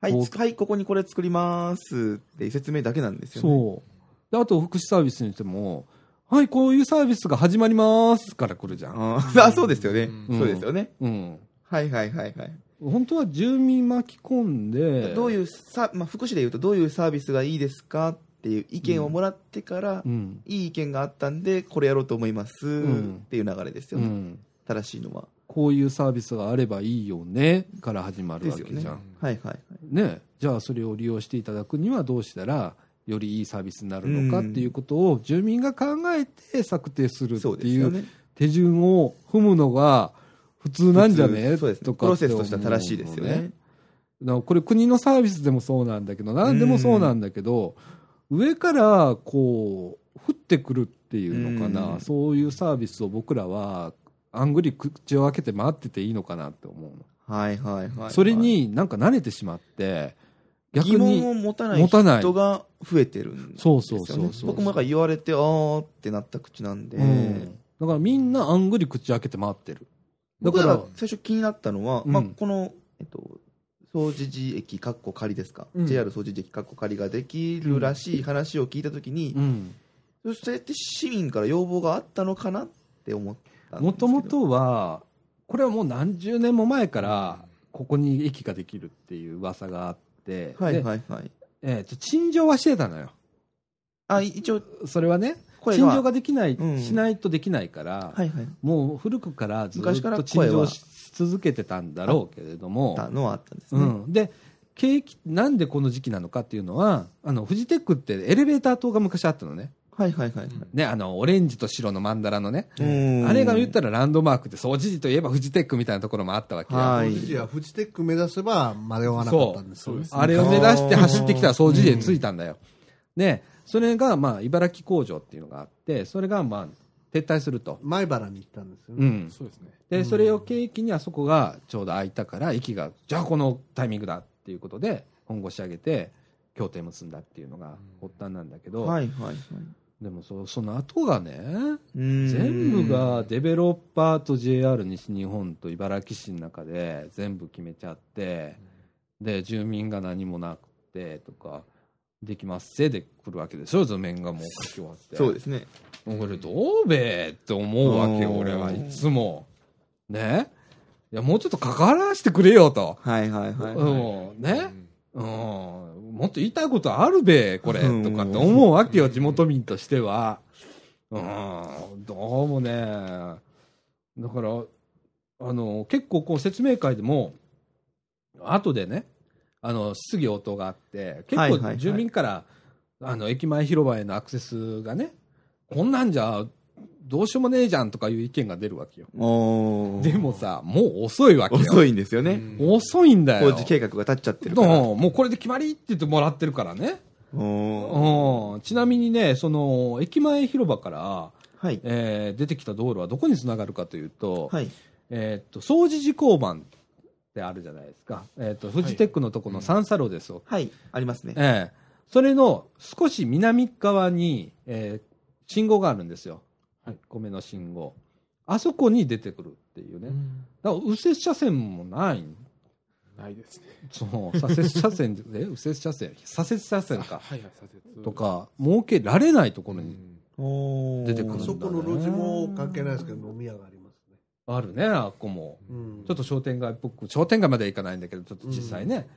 はい、はい、ここにこれ作りますって説明だけなんですよね。そうであと福祉サービスにしてもはいこういうサービスが始まりますから来るじゃんあそうですよね。うんそうですよね。うんはいはいはいはい。本当は住民巻き込んでどういうさ、まあ、福祉でいうとどういうサービスがいいですかっていう意見をもらってから、うん。いい意見があったんでこれやろうと思いますん。っていう流れですよね、うん。正しいのは。こういうサービスがあればいいよねから始まるわけじゃん、はいはいはい。ね、じゃあそれを利用していただくにはどうしたらよりいいサービスになるのかっていうことを住民が考えて策定するっていう手順を踏むのが普通なんじゃね？そうです。とかプロセスとしては正しいですよね。これ国のサービスでもそうなんだけど何でもそうなんだけど上からこう降ってくるっていうのかうなん。そういうサービスを僕らはあんぐり口を開けて待ってていいのかなって思うの。はいはいはいそれになんか慣れてしまって逆疑問にを持たない人が増えてるんですよ、ね、そうそうそうそう僕もなんか言われてあーってなった口なんで、うん。だからみんなあんぐり口開けて待ってる。だ僕からら最初気になったのは、うん。まあ、この、えっと、総除寺駅かっこ仮ですか、うん。JR 総除寺駅かっこ仮ができるらしい話を聞いたときに、うん。それって市民から要望があったのかなって思ったんですけど。もともとはこれはもう何十年も前からここに駅ができるっていう噂があって、はいではいはい。えーと陳情はしてたのよ。あ一応それはね陳情ができない、うん。しないとできないから、はいはい。もう古くからずっ昔からと陳情し続けてたんだろうけれどもたのはあったんですね、うん、で景気なんでこの時期なのかっていうのはあのフジテックってエレベーター塔が昔あったのね。はいはいはい。ね、あの、オレンジと白のマンダラのね。うん。あれが言ったらランドマークで、総知事といえばフジテックみたいなところもあったわけよ。はい。当時はフジテック目指せば迷わなかったんですよね。あれを目指して走ってきたら総知事で着いたんだよ。で、それが、まあ、茨城工場っていうのがあって、それが、まあ、撤退すると。前原に行ったんですよね。うん。そうですね。で、それを契機にあそこがちょうど空いたから、駅が、じゃあこのタイミングだっていうことで、本腰上げて、協定結んだっていうのが発端なんだけど、はいはいはい。でもそその後がね、うん全部がデベロッパーと JR 西日本と茨城市の中で全部決めちゃって、で、住民が何もなくてとか、できますせで来るわけでしょ、図面がもう書き終わって。そうですね。もうこれどうべって思うわけ俺はいつも。ね？いや、もうちょっと関わらせてくれよと。はいはいはい。うん、ね？うん、もっと言いたいことあるべ、これ、うんとかって思うわけよ、地元民としては。うん、どうもね。だから、あの、結構こう説明会でも、後でね、あの、質疑応答があって、結構住民から、あの、駅前広場へのアクセスがね、こんなんじゃ、どうしようもねえじゃんとかいう意見が出るわけよ。おーでもさ、もう遅いわけよ。遅いんですよね。遅いんだよ。工事計画が立っちゃってるから。うんもうこれで決まりって言ってもらってるからね。おーうんちなみにね、その、駅前広場から、はい。えー出てきた道路はどこにつながるかというと、はい。えーっと、掃除時交番ってあるじゃないですか。えーっと、フジテックのとこの三叉路ですよ。はい。ありますね。ええそれの少し南側に、えー信号があるんですよ。はい米の信号。あそこに出てくるっていうね。だから右折車線もない。ないですね。そう、左折車線で、え 右折車線、左折車線か。はいはい、左折と。か、設けられないところに出てくるあそこの路地も関係ないですけど、飲み屋がありますね。あるね、あっこも。うんちょっと商店街っぽく、商店街までは行かないんだけど、ちょっと実際ね。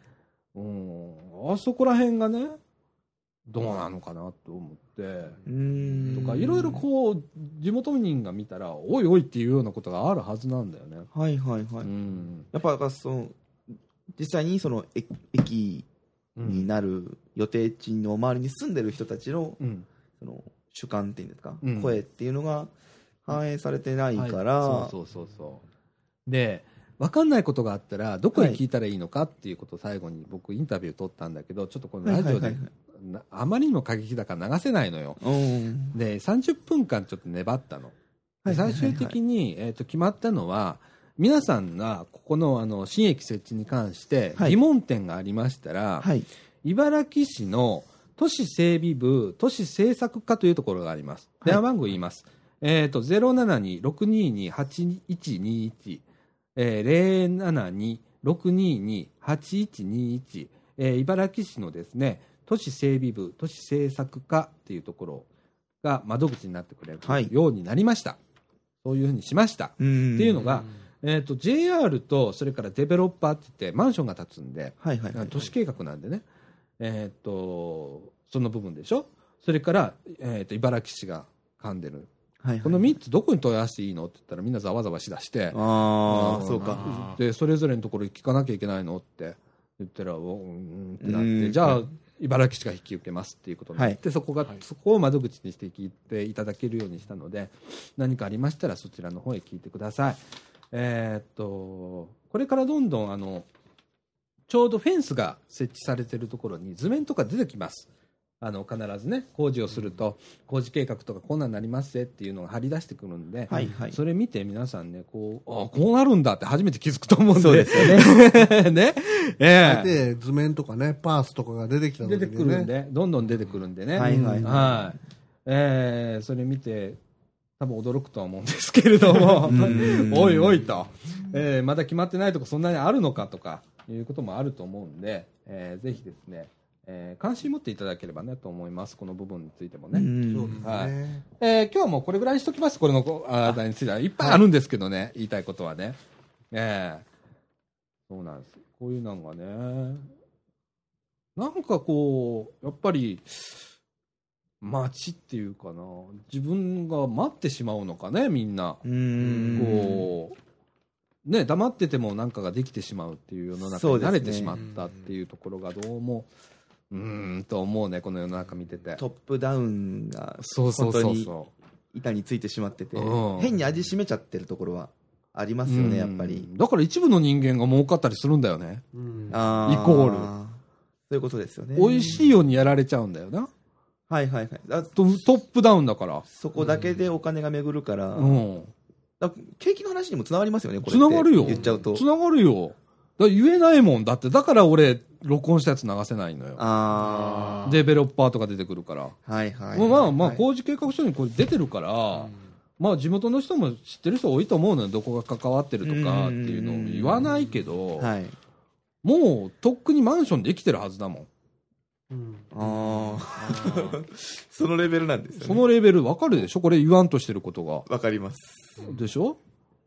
うん、あそこら辺がね、どうなのかなと思って。とか、いろいろこう、地元民が見たら、おいおいっていうようなことがあるはずなんだよね。はいはいはい。うん。やっぱ、だからその、実際にその、え駅になる予定地の周りに住んでる人たちの、うん。その、主観っていうんですか、うん声っていうのが反映されてないから、はいそうそうそうそう。で、分かんないことがあったら、どこへ聞いたらいいのかっていうことを最後に僕インタビュー取ったんだけど、ちょっとこのラジオであまりにも過激だから流せないのよ。うん。で、30分間ちょっと粘ったの。はいはいはいはい最終的に、えー、と決まったのは、皆さんがここのあの新駅設置に関してはい疑問点がありましたら、はい。茨城市の都市整備部都市政策課というところがあります。はい電話番号言います。えっ、と、072-622-8121、えー、072-622-8121、えー茨城市のですね、都市整備部、都市政策課っていうところが窓口になってくれるはいようになりました。そういうふうにしました。うんっていうのが、えっ、と、JR と、それからデベロッパーって言って、マンションが建つんで、はいはいはい。都市計画なんでね、えっ、と、その部分でしょ？それから、えっ、と、茨城市が噛んでる。はいはい。この3つどこに問い合わせていいのって言ったらみんなざわざわしだして、ああ、ん。そうか。で、それぞれのところに聞かなきゃいけないのって言ったら、おうんってなって、うん。じゃあ、茨城市が引き受けますっていうことになって、そこが、はいそこを窓口にして聞いていただけるようにしたので、何かありましたらそちらの方へ聞いてください。えーっと、これからどんどん、あの、ちょうどフェンスが設置されているところに図面とか出てきます。あの、必ずね、工事をすると、工事計画とかこんなんなりますぜっていうのが張り出してくるんで、はいはい。それ見て皆さんね、こう、あこうなるんだって初めて気づくと思うんで。そうですよね。ね。ええで、図面とかね、パースとかが出てきた時にね。出てくるんで、どんどん出てくるんでね。はいはいはい。ええそれ見て、多分驚くとは思うんですけれどもうん、おいおいと、ええまだ決まってないとこそんなにあるのかとか、いうこともあると思うんで、ええぜひですね、ええ関心持っていただければねと思います、この部分についてもね。はいえー今日はもうこれぐらいにしときます、これのこあーについては。いっぱいあるんですけどね、言いたいことはね。ええそうなんです。こういうのがね、なんかこう、やっぱり、街っていうかな、自分が待ってしまうのかね、みんな。うん。こう、ね、黙っててもなんかができてしまうっていう世の中に慣れてしまったっていうところがどうも、うーんと思うねこの世の中見てて。トップダウンがそうそうそう本当にそ板についてしまってて、うん。変に味しめちゃってるところはありまうすよね、やっうんぱり。だから一部の人間が儲かったりするんだよね。うん。あイコール。そういうことですよね。美味しいようにやられちゃうんだよな。はいはいはい。あトトップダウンだから。そこだけでお金が巡るから、うん。だ景気の話にもつながりますよね、これって。つながるよ。言っちゃうと。つながるよ言えないもんだってだから俺録音したやつ流せないのよあデベロッパーとか出てくるから、あ。はいはいはい。まあまあはい工事計画書にこれ出てるから、まあ地元の人も知ってる人多いと思うのよどこが関わってるとかっていうのを言わないけど、はい。もうとっくにマンションできてるはずだもんうんああ。そのレベルなんですよね。そのレベルわかるでしょ？これ言わんとしてることがわかります。でしょ？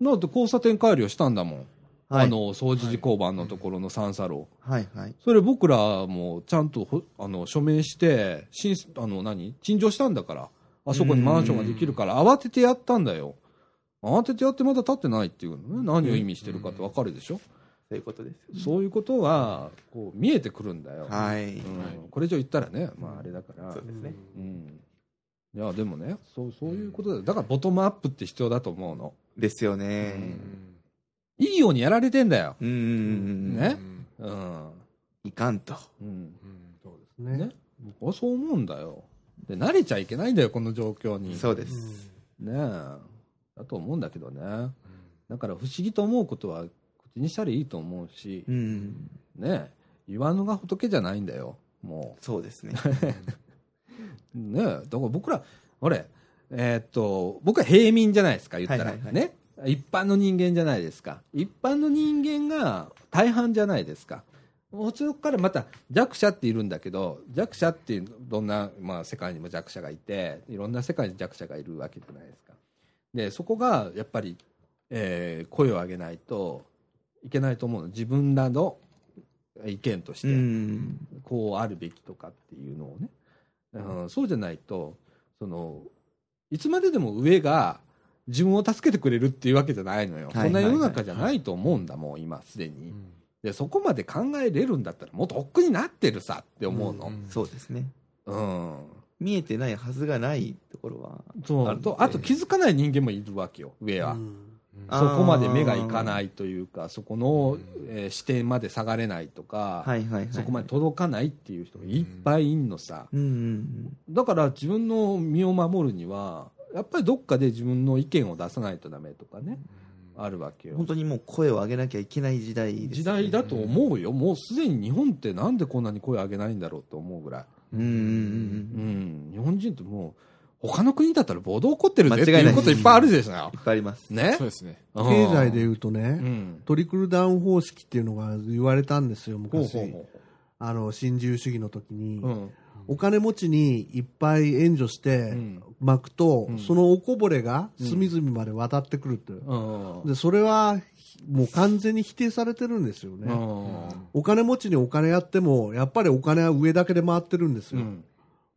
だって交差点改良したんだもん、はい。あの掃除時交番のところの三叉路、はいはい。それ僕らもちゃんとほあの署名して申あの何？陳情したんだから。あそこにマンションができるから慌ててやったんだよ。慌ててやってまだ経ってないっていうのね。何を意味してるかって分かるでしょ、そういうことですよね。そういうことはこう見えてくるんだよ、はい。うん。これ以上言ったらね、まあ、あれだから。そうですね。うん。いやでもねそうそういうことだよ。だからボトムアップって必要だと思うの。ですよね。いいようにやられてんだよ。うん。ね？うん、いかんと。うん。そうですね。ね？僕はそう思うんだよ。で慣れちゃいけないんだよこの状況に。そうです。ねえ。だと思うんだけどね。だから不思議と思うことは口にしたらいいと思うし。うん。ねえ。言わぬが仏じゃないんだよ。もそうですね。う ねえ。だから僕ら俺えーっと僕は平民じゃないですか言ったら、はいはいはい。ね？一般の人間じゃないですか。一般の人間が大半じゃないですか。もうそこからまた弱者っているんだけど弱者っていうどんな、まあ、世界にも弱者がいていろんな世界に弱者がいるわけじゃないですか。でそこがやっぱり、えー声を上げないといけないと思うの。自分らの意見として、うん。こうあるべきとかっていうのをね、うん、そうじゃないとそのいつまででも上が自分を助けてくれるっていうわけじゃないのよ、はい。そんな世の中じゃないと思うんだもん今すでに、でそこまで考えれるんだったらもっと奥になってるさって思うの、そうですね。うん。見えてないはずがないところは。そう。とあと気づかない人間もいるわけよ上は、うん。あそこまで目がいかないというかそこの、えー視点まで下がれないとか、はいはいはい。そこまで届かないっていう人がいっぱいいんのさ、うんうん。だから自分の身を守るにはやっぱりどっかで自分の意見を出さないとダメとかね、あるわけよ。うん。本当にもう声を上げなきゃいけない時代です、ね。時代だと思うよ。もうすでに日本ってなんでこんなに声を上げないんだろうと思うぐらい、うんうんうんうん、日本人ってもう他の国だったら暴動起こってるぜって間違いないいうこといっぱいあるでしょいっぱいあります。ね？そうですね。経済でう言うとね、ん。トリクルダウン方式っていうのが言われたんですよ、ほう昔。ほうほあの、新自由主義の時に、ううんお金持ちにいっぱい援助してうん巻くと、うんそのおこぼれが隅々まで渡ってくるという。うんで、それは、もう完全に否定されてるんですよね。うんお金持ちにお金やっても、やっぱりお金は上だけで回ってるんですよ。うん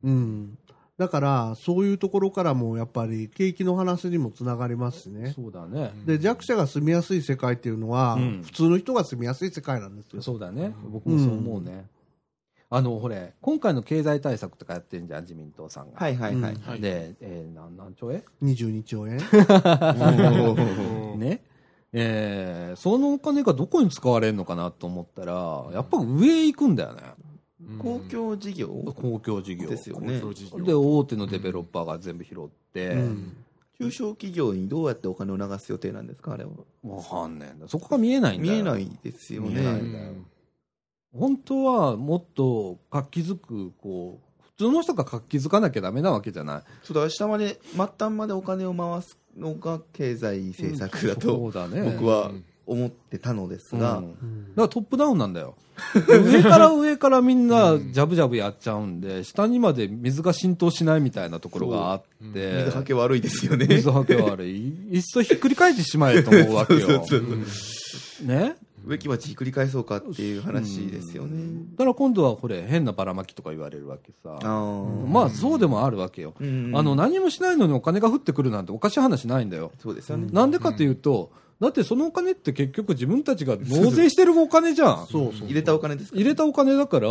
うん。だから、そういうところからも、やっぱり景気の話にもつながりますしね。そうだねで、弱者が住みやすい世界っていうのは、うん普通の人が住みやすい世界なんですよ。そうだね僕もそう思うね、あのほれ今回の経済対策とかやってんじゃん自民党さんが、はいはいはい。はい。で、えー、なん何兆円22兆円？ね。えーそのお金がどこに使われるのかなと思ったらやっぱ上行くんだよね。公共事業？公共事業。ですよね。で大手のデベロッパーが全部拾って、うん。中小企業にどうやってお金を流す予定なんですかあれは？わかんねえんだ。そこが見えないんだよ。見えないですよ見えないね。んだよ本当はもっと活気づくこう普通の人が活気づかなきゃダメなわけじゃない？そうだから下まで、末端までお金を回すのが経済政策だとそうだね。僕は思ってたのですが、うん。だからトップダウンなんだよ。上から上からみんなジャブジャブやっちゃうんで下にまで水が浸透しないみたいなところがあって。水はけ悪いですよね。水はけ悪い。いっそひっくり返ってしまえと思うわけよ。ね？植木鉢ひっくり返そうかっていう話ですよね。だから今度はこれ変なばらまきとか言われるわけさまあそうでもあるわけよ、うんあの何もしないのにお金が降ってくるなんておかしい話ないんだよそうですよね。なんでかというと、だってそのお金って結局自分たちが納税してるお金じゃん。そうそう。入れたお金ですか入れたお金だから、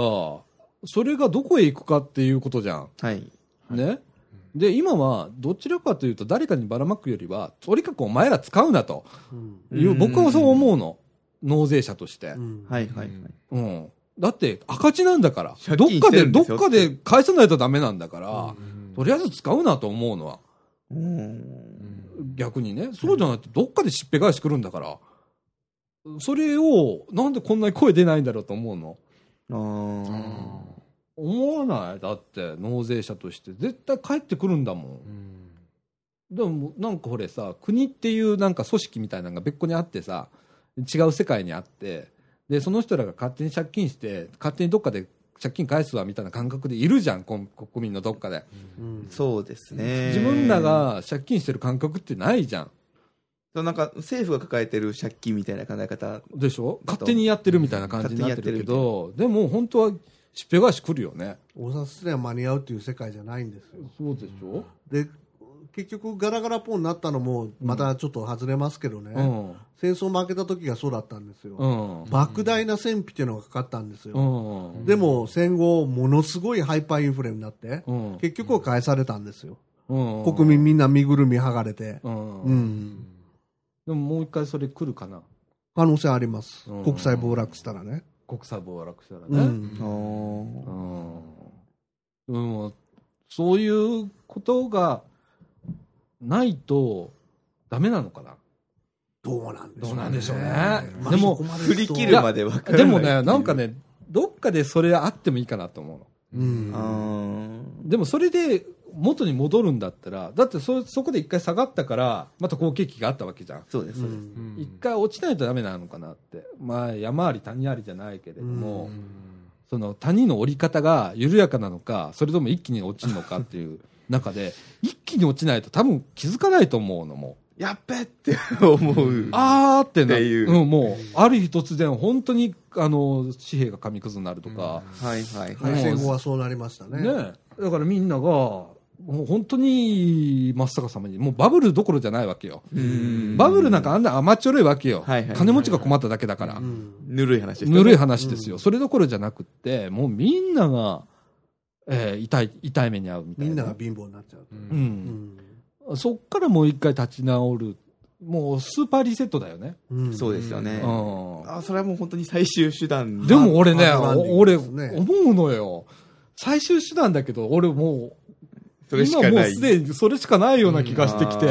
それがどこへ行くかっていうことじゃん。はい。ね。で、今は、どちらかというと、誰かにばらまくよりは、とにかくお前ら使うなとうんいう、うん僕はそう思うの。納税者としてう。んはいはいはい。うん。だって、赤字なんだから。借どっかで、どっかで返さないとダメなんだから、うんとりあえず使うなと思うのは。うん。逆にね。そうじゃなくて、どっかでしっぺ返し来るんだから。それを、なんでこんなに声出ないんだろうと思うの？あー思わない？だって、納税者として。絶対帰ってくるんだもん。でも、なんかこれさ、国っていうなんか組織みたいなのが別個にあってさ、違う世界にあって、で、その人らが勝手に借金して、勝手にどっかで借金返すわみたいな感覚でいるじゃん、こん国民のどっかで。うんそうですね。自分ら、が借金してる感覚ってないじゃん。なんか政府が抱えてる借金みたいな考え方、でしょ？勝手にやってるみたいな感じになってるけど、でも本当はしっぺ返し来るよね。お札すれば間に合うっていう世界じゃないんですよ。そうでしょ？で、結局ガラガラポンになったのも、またちょっと外れますけどね、うん。戦争負けた時がそうだったんですよ。うん。莫大な戦費っていうのがかかったんですよ。うん。でも戦後、ものすごいハイパーインフレになって、うん。結局は返されたんですよ。うん国民みんな身ぐるみ剥がれて。うん。うん。でももう一回それ来るかな。可能性あります。うん国際暴落したらね。国際暴落したらうね。あん。ーうん。うん。そういうことがないとダメなのかな？どうなんでしょうね。どうなんでしょうねまあでも振り切るまで分からないでもね、なんか、ね、どっかでそれあってもいいかなと思うの。うん。でもそれで元に戻るんだったら、だってそそこで一回下がったから、また好景気があったわけじゃん。そうです、うそうです。ん一回落ちないとダメなのかなって。まあ山あり谷ありじゃないけれども、その谷の折り方が緩やかなのか、それとも一気に落ちるのかっていう中で、一気に落ちないと多分気づかないと思うのも。やっべって思う。あーってなっていううん、もう、ある日突然、本当に、あの、紙幣が紙くずになるとか、はいはいはいはい。戦後はそうなりましたね。ねだからみんなが、もう本当に真っ逆さまに、もうバブルどころじゃないわけよ。うんバブルなんかあんな甘っちょろいわけよ。はいはい金持ちが困っただけだから。うんぬるい話ですぬるい話。話ですよ。それどころじゃなくって、もうみんなが、えー痛い、痛い目に遭うみたいな。みんなが貧乏になっちゃう。う。うんん。そっからもう一回立ち直る。もうスーパーリセットだよね。うんそうですよね。うん。あ、それはもう本当に最終手段。でも俺ね、ハードランディング俺、思うのよ。最終手段だけど、俺もそう、今もう。すでにそれしかないような気がしてきて。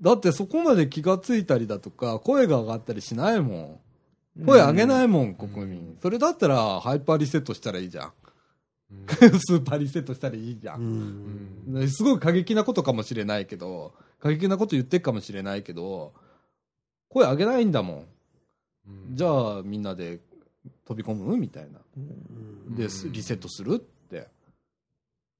だってそこまで気がついたりだとか、声が上がったりしないもん。声上げないもん、国民。それだったら、ハイパーリセットしたらいいじゃん。スーパーリセットしたらいいじゃ。うんんすごい過激なことかもしれないけど、過激なこと言ってるかもしれないけど、声上げないんだもん。じゃあ、みんなで飛び込む？みたいな。うんで、リセットするって。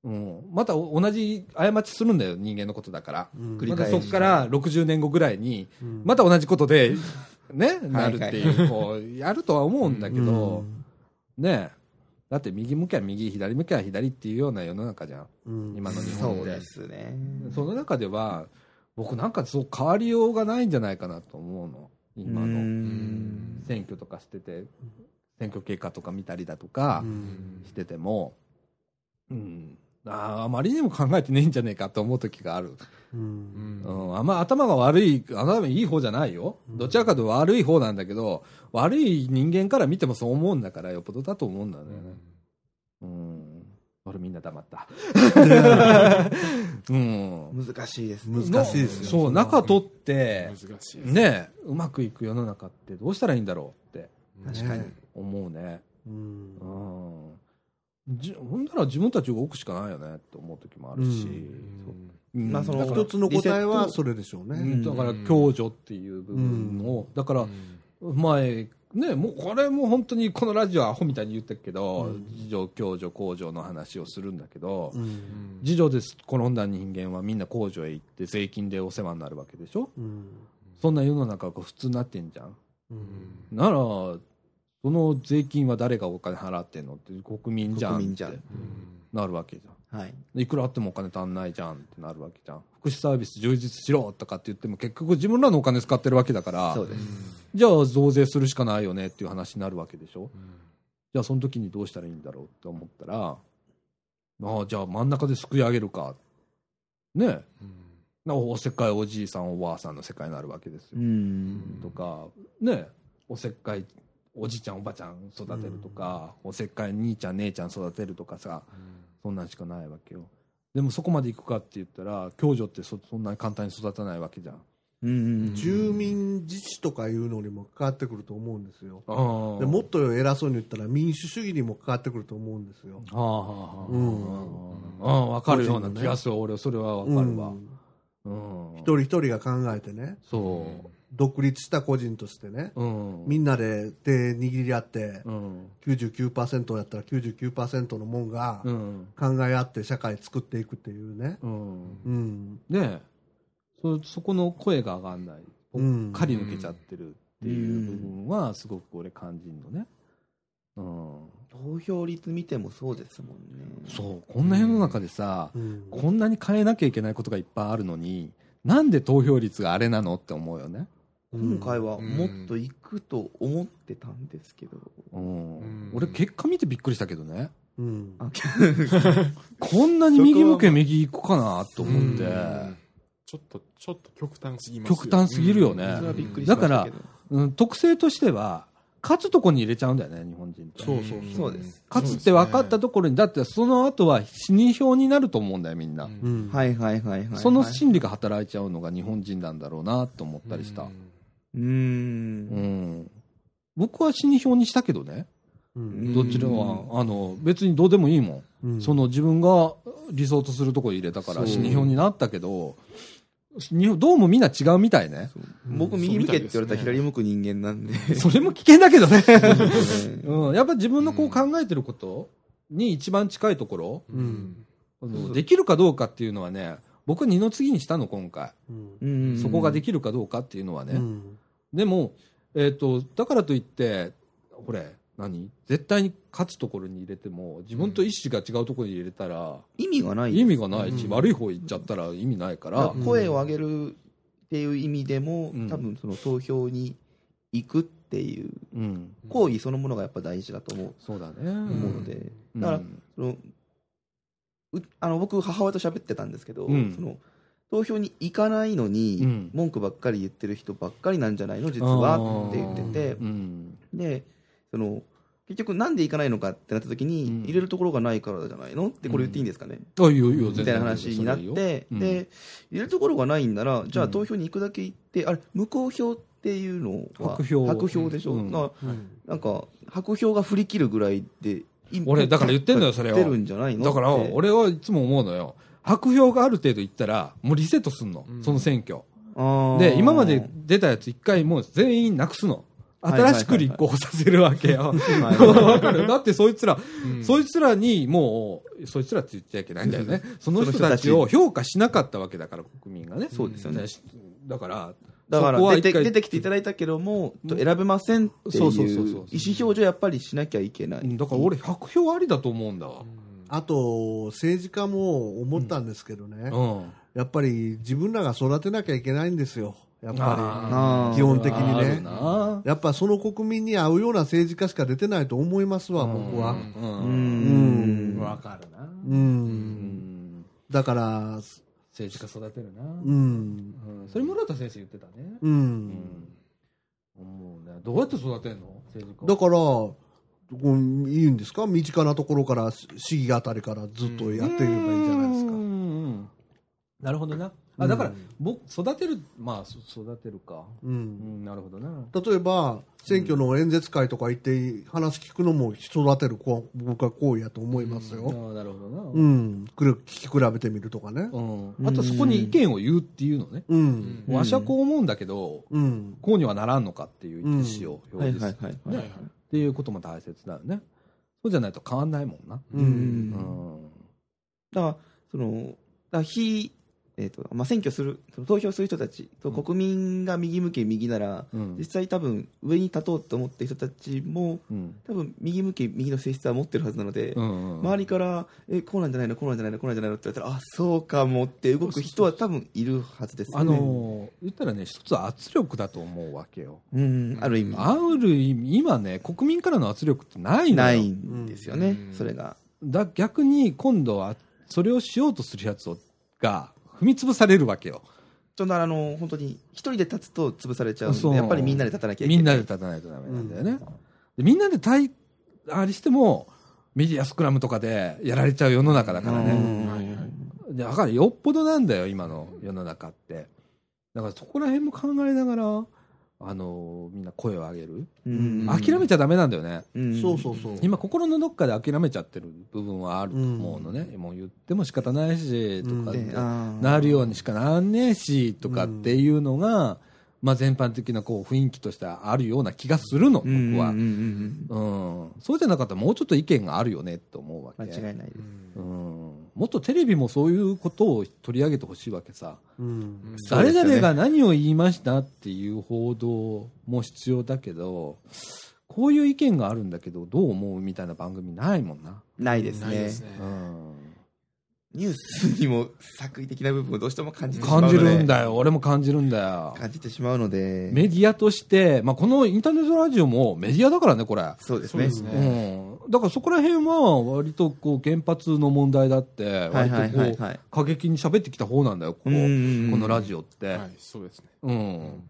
うん。またお同じ過ちするんだよ、人間のことだから。繰り返しそこから60年後ぐらいに、うんまた同じことで、ね、なるってはいいう、こう、やるとは思うんだけど、うんねだって右向きゃ右、左向きゃ左っていうような世の中じゃん。うん今の日本でそうで。すね。その中では、僕なんかそう変わりようがないんじゃないかなと思うの。今うのん選挙とかしてて、選挙結果とか見たりだとかうんしてても、うん、あーあまりにも考えてねえんじゃねえかと思う時がある。うんうん、あんま頭が悪い、頭いい方じゃないよ。どちらかというと悪い方なんだけど、悪い人間から見てもそう思うんだから、よっぽどだと思うんだよね。うん。俺みんな黙った。うん。難しいです難しいですよそう、中取って、難しい。ね、うまくいく世の中ってどうしたらいいんだろうって確かに。ね思うね。うんうん。じほんなら自分たち動くしかないよねって思う時もあるし。うんまあその一つの答えはそれでしょうね。うん。だから共助っていう部分を、だから前ねもうこれも本当にこのラジオはアホみたいに言ってるけど、うん。自助共助公助の話をするんだけど、うん。自助です転んだ人間はみんな公助へ行って税金でお世話になるわけでしょ？うん。そんな世の中が普通になってんじゃん。うん。ならその税金は誰がお金払ってんのって国民じゃんって国民じゃん。なるわけじゃんはい。いくらあってもお金足んないじゃんってなるわけじゃん福祉サービス充実しろとかって言っても結局自分らのお金使ってるわけだからそうです。じゃあ増税するしかないよねっていう話になるわけでしょじゃあその時にどうしたらいいんだろうって思ったら、ああ、じゃあ真ん中ですくい上げるか。ねえ。なおせっかいおじいさんおばあさんの世界になるわけですよ。うん。とか、ねえ、おせっかいおじいちゃんおばちゃん育てるとか、おせっかい兄ちゃん姉ちゃん育てるとかさ、そんなんしかないわけよ。でもそこまで行くかって言ったら、共助ってそそんなに簡単に育たないわけじゃん。うん。住民自治とかいうのにも関わってくると思うんですよ。あでもっと偉そうに言ったら民主主義にも関わってくると思うんですよ。はあはあはあ。うんああ、わかるような気がする。俺、それはわかるわ。うんうん。一人一人が考えてね、そ独立した個人としてね、う。うん。みんなで手握り合って、うん。99%やったら99%のもんがうん。考え合って社会作っていくっていうね。うん。うん。ねえ。そ、そこの声が上がんない。ぽうんっかり抜けちゃってるっていう部分は、すごく俺感じるのね。うん。投票率見てもそうですもんね。そう。こんな世の中でさ、うんこんなに変えなきゃいけないことがいっぱいあるのに、なんで投票率があれなのって思うよね。今回はもっと行くと思ってたんですけど。うんうん俺結果見てびっくりしたけどね。うん。あ こんなに右向け右行くかなと思って。ちょっと、ちょっと極端すぎますよ極端すぎるよねそれはびっくりしましたけど。うん、特性としては、勝つとこに入れちゃうんだよね、日本人って。そうそううんそうです。勝つって分かったところに、だってその後は死に票になると思うんだよ、みんな。うん。はいはいはいはいはい。その心理が働いちゃうのが日本人なんだろうなと思ったりした。うー。うんん。僕は死に票にしたけどね。うんどちらは、あの、別にどうでもいいもん。うんその自分が理想とするところに入れたから死に票になったけど、どうもみんな違うみたいね。僕右向けって言われたら左向く人間なんで。それも危険だけどね。うんうん、やっぱ自分のこう考えてることに一番近いところ、うんあのできるかどうかっていうのはね、僕は二の次にしたの、今回。うんうんそこができるかどうかっていうのはね。うんでも、えっ、と、だからといって、これ、何？絶対に勝つところに入れても、自分と意思が違うところに入れたら、意味がない。意味がないし、うん。悪い方行っちゃったら意味ないから、うん声を上げるっていう意味でも、うん。多分その投票に行くっていううん、行為そのものがやっぱ大事だと思う,、そうだね。思うので、だからうんそのうあの僕母親と喋ってたんですけど、うん。その投票に行かないのに、うん。文句ばっかり言ってる人ばっかりなんじゃないの？実はって言ってて。うん、でその結局なんで行かないのかってなった時に、うん。入れるところがないからじゃないの？ってこれ言っていいんですかね、あ、いいよいいよ、全然みたいな話になって、うん。で入れるところがないんならじゃあうん。投票に行くだけ行って、あれ無効票っていうのは白票。白票でしょ、うん。ななんか白票が振り切るぐらいでい俺だから言ってんのよそれを出るんじゃないの？だから、俺はいつも思うのよ。白票がある程度いったら、もうリセットすんの、うんその選挙。で、今まで出たやつ一回もう全員なくすの。新しく立候補させるわけよ。だってそいつら、うんそいつらにもう、そいつらって言っちゃいけないんだよね。その人たちを評価しなかったわけだから、国民がね。そうですよねねだから、だから出て出てきていただいたけども、と選べませんっていう意そう思表示をやっぱりしなきゃいけない。だから俺100票ありだと思うんだわ。あと、政治家も思ったんですけどね、うん。やっぱり自分らが育てなきゃいけないんですよ。やっぱあー基本的にね。やっぱその国民に合うような政治家しか出てないと思いますわ、僕は。う。うんん。わかるな。う。うんん。だから、政治家育てるな。うん。うんそれ村田先生言ってたね。う。うんん。思うね。どうやって育てんの？政治家。だから、こういいんですか？身近なところから、市議あたりからずっとやっていけばいいじゃないですか。うんうんなるほどな。あ、だから、僕、育てる、まあ、そ育てるか。う。うんん、なるほどな。例えば、選挙の演説会とか行って話聞くのも育てるこう僕は行為やと思いますあよ。あ、なるほどな。うん。くる聞き比べてみるとかね。うん。あと、そこに意見を言うっていうのね。うん。うんわしはこう思うんだけど、うん。こうにはならんのかっていう意思をはい表示する。はいはい。はいはいっていうことも大切だよね。そうじゃないと変わんないもんな。う。ん。だから、その、だから非、ええーとまあ、選挙する、投票する人たちと国民が右向け右なら、うん。実際多分上に立とうと思ってる人たちも、うん。多分右向け右の性質は持ってるはずなので、うん周りから、え、こうなんじゃないの、こうなんじゃないの、こうなんじゃないのって言われたら、あ、そうかもって動く人は多分いるはずですよね。あのー言ったらね一つ圧力だと思うわけよ。うん、ある意味、ある意味今ね国民からの圧力ってないないんですよね、うん。それが。だ逆に今度はそれをしようとするやつをが踏み潰されるわけよ。そんなあの本当に一人で立つと潰されちゃうんそう。で、やっぱりみんなで立たなきゃいけない。みんなで立たないとダメなんだよね、でみんなで対あれしてもメディアスクラムとかでやられちゃう世の中だからね、うん。はいはいでだからよっぽどなんだよ今の世の中って。だからそこら辺も考えながらあのみんな声を上げる、うん。諦めちゃダメなんだよね。うん。そうそうそう。今心のどっかで諦めちゃってる部分はあると思うのね、もう言っても仕方ないしとかなるようにしかなんねえしとかっていうのが、まあ、全般的なこう雰囲気としてあるような気がするの僕は、うんうんうん。うん。そうじゃなかったらもうちょっと意見があるよねって思うわけ。間違いないです。うん、もっとテレビもそういうことを取り上げてほしいわけさ。うん。誰々が何を言いましたっていう報道も必要だけどこういう意見があるんだけどどう思うみたいな番組ないもんな、ないですね。ニュースにも作為的な部分をどうしても感じてしまうの感でじるんだよ。俺も感じるんだよ。感じてしまうので。メディアとして、まあ、このインターネットラジオもメディアだからねこれ、そうですね。そうですね。うん、だからそこら辺は割とこう原発の問題だってはい割とこう過激に喋ってきた方なんだよここ。このラジオって、はいそうですね。うん。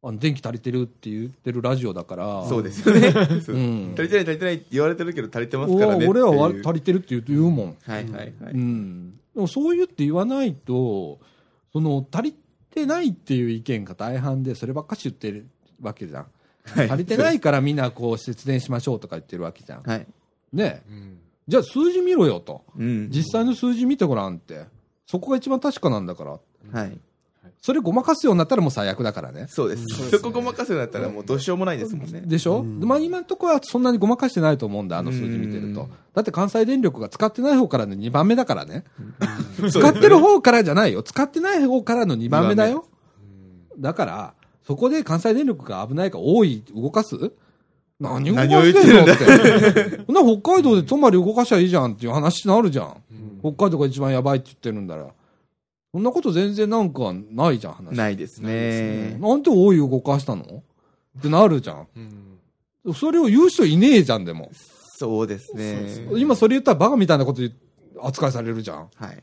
あの電気足りてるって言ってるラジオだから。そうですよね。そううん。足りてない足りてないって言われてるけど足りてますからね俺はわ足りてるって言う言うもん、はいはいはい。うん、でもそう言って言わないとその足りてないっていう意見が大半でそればっかし言ってるわけじゃん、はい。足りてないからみんなこう節電しましょうとか言ってるわけじゃん、はい。ねうんじゃあ数字見ろよと。うん。実際の数字見てごらんって。そこが一番確かなんだから。はい。それごまかすようになったらもう最悪だからね。そうです。そうですね。そこごまかすようになったらもうどうしようもないですもんね。でしょ、うん。まあ、今のところはそんなにごまかしてないと思うんだあの数字見てると。うん。だって関西電力が使ってない方からの2番目だからね。使ってる方からじゃないよ。使ってない方からの2番目だよ。うんだからそこで関西電力が危ないから多い動かす？何を言って。してんのるんだ。ってな北海道で泊まり動かしゃいいじゃんっていう話になるじゃん。うん。北海道が一番やばいって言ってるんだら。そんなこと全然なんかないじゃん話。ないですね。なんで多い動かしたの？ってなるじゃん。うん。それを言う人いねえじゃんでも。そうですね。ね今それ言ったらバカみたいなこと扱いされるじゃん。はい。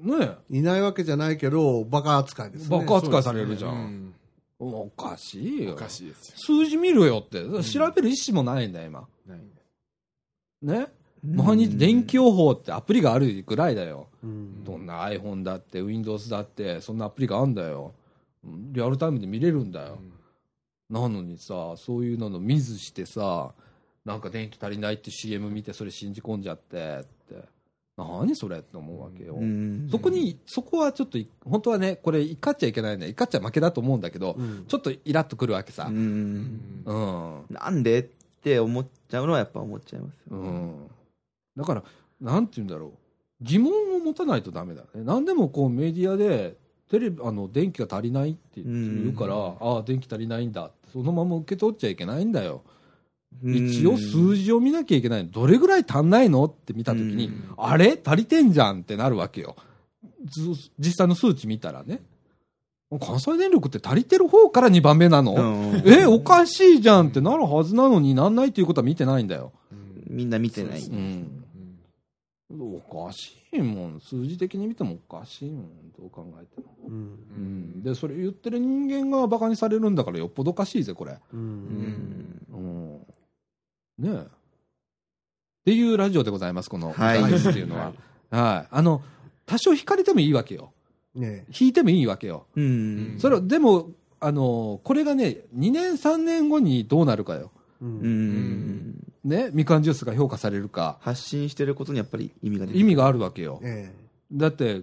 ねいないわけじゃないけど、バカ扱いですね。バカ扱いされるじゃ、うんんおかしいよ。おかしいですよ。数字見ろよって。調べる意思もないんだよ今。ない。ね？毎日電気予報ってアプリがあるぐらいだよ。うん。どんな iPhone だって Windows だってそんなアプリがあるんだよ。うんリアルタイムで見れるんだよ。なのにさそういうのの見ずしてさなんか電気足りないって CM 見てそれ信じ込んじゃって何それって思うわけよ、うんそこにそこはちょっとい本当はねこれ怒っちゃいけないね怒っちゃ負けだと思うんだけど、うん。ちょっとイラッとくるわけさ。う、んうんなんでって思っちゃうのはやっぱ思っちゃいますうん、だからなんて言うんだろう。疑問を持たないとダメだね。何でもこうメディアでテレビあの電気が足りないって言うから、うん。ああ電気足りないんだそのまま受け取っちゃいけないんだよ、うん一応数字を見なきゃいけないどれぐらい足んないのって見た時に、うん。あれ足りてんじゃんってなるわけよ。ず実際の数値見たらね。関西電力って足りてる方から2番目なの、うん。えおかしいじゃんってなるはずなのになんないっていうことは見てないんだよ、うん。みんな見てない。そうんう。ん。おかしいもん。数字的に見てもおかしいもん。どう考えても、うん。うん、でそれ言ってる人間がバカにされるんだからよっぽどおかしいぜこれ、う。うんん。うん、ねえ。っていうラジオでございますこの「はい。っていうのは、はい、あの多少引かれてもいいわけよ。ね引いてもいいわけよ、うん。それはでもあのこれがね2年3年後にどうなるかよ。う。うん。んねみかんジュースが評価されるか。発信してることにやっぱり意味が意味があるわけよ。えだって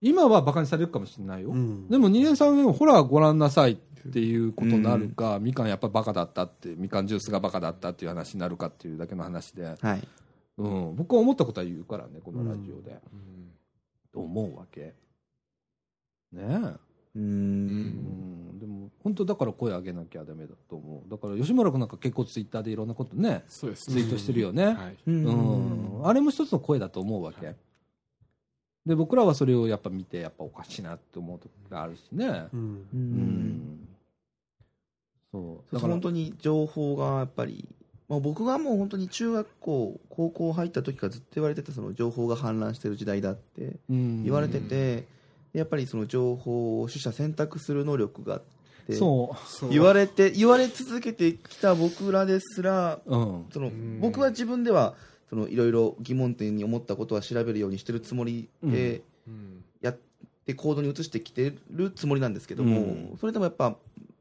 今はバカにされるかもしれないよ、え。うん。でも2年3年後ほらご覧なさいっていうことになるか、みかんやっぱバカだったってみかんジュースがバカだったっていう話になるかっていうだけの話で、はいうん、僕は思ったことは言うからねこのラジオで、うんと思うわけねえ。うんん。でも、本当だから声上げなきゃダメだと思う。だから、吉村君なんか結構ツイッターでいろんなことね、そうですツイートしてるよね。はい。ううんん。あれも一つの声だと思うわけ。で、僕らはそれをやっぱ見て、やっぱおかしいなって思うとこがあるしね。うんううんん。そう。だから本、当に情報がやっぱり、まあ、僕がもう本当に中学校、高校入った時からずっと言われてたその情報が氾濫してる時代だってうん言われてて、やっぱりその情報を取捨選択する能力があって、そう。そう言われて、言われ続けてきた僕らですら、うん。そのうん僕は自分ではそのいろいろ疑問点に思ったことは調べるようにしてるつもりで、うんやって行動に移してきてるつもりなんですけども、うんそれでもやっぱ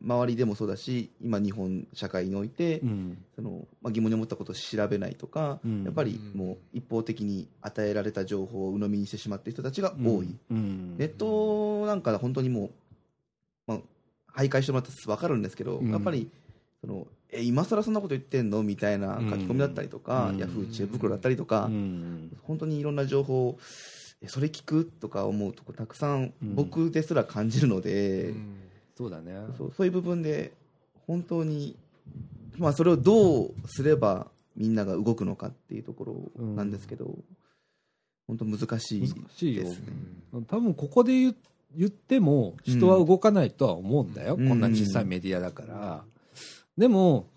周りでもそうだし今日本社会において、うん。そのまあ、疑問に思ったことを調べないとか、うん。やっぱりもう一方的に与えられた情報を鵜呑みにしてしまっている人たちが多い、うん。ネットなんか本当にもう、まあ、徘徊してもらったら分かるんですけど、うん。やっぱりそのえ今更そんなこと言ってんの？みたいな書き込みだったりとか、うん。ヤフー知恵袋だったりとか、うん。本当にいろんな情報をえそれ聞く？とか思うとこたくさんうん。僕ですら感じるので、うんそうだね。そうそういう部分で本当に、まあ、それをどうすればみんなが動くのかっていうところなんですけど、本当難しいですね。多分ここで言言っても人は動かないとは思うんだよ、うん。こんな小さいメディアだから、でも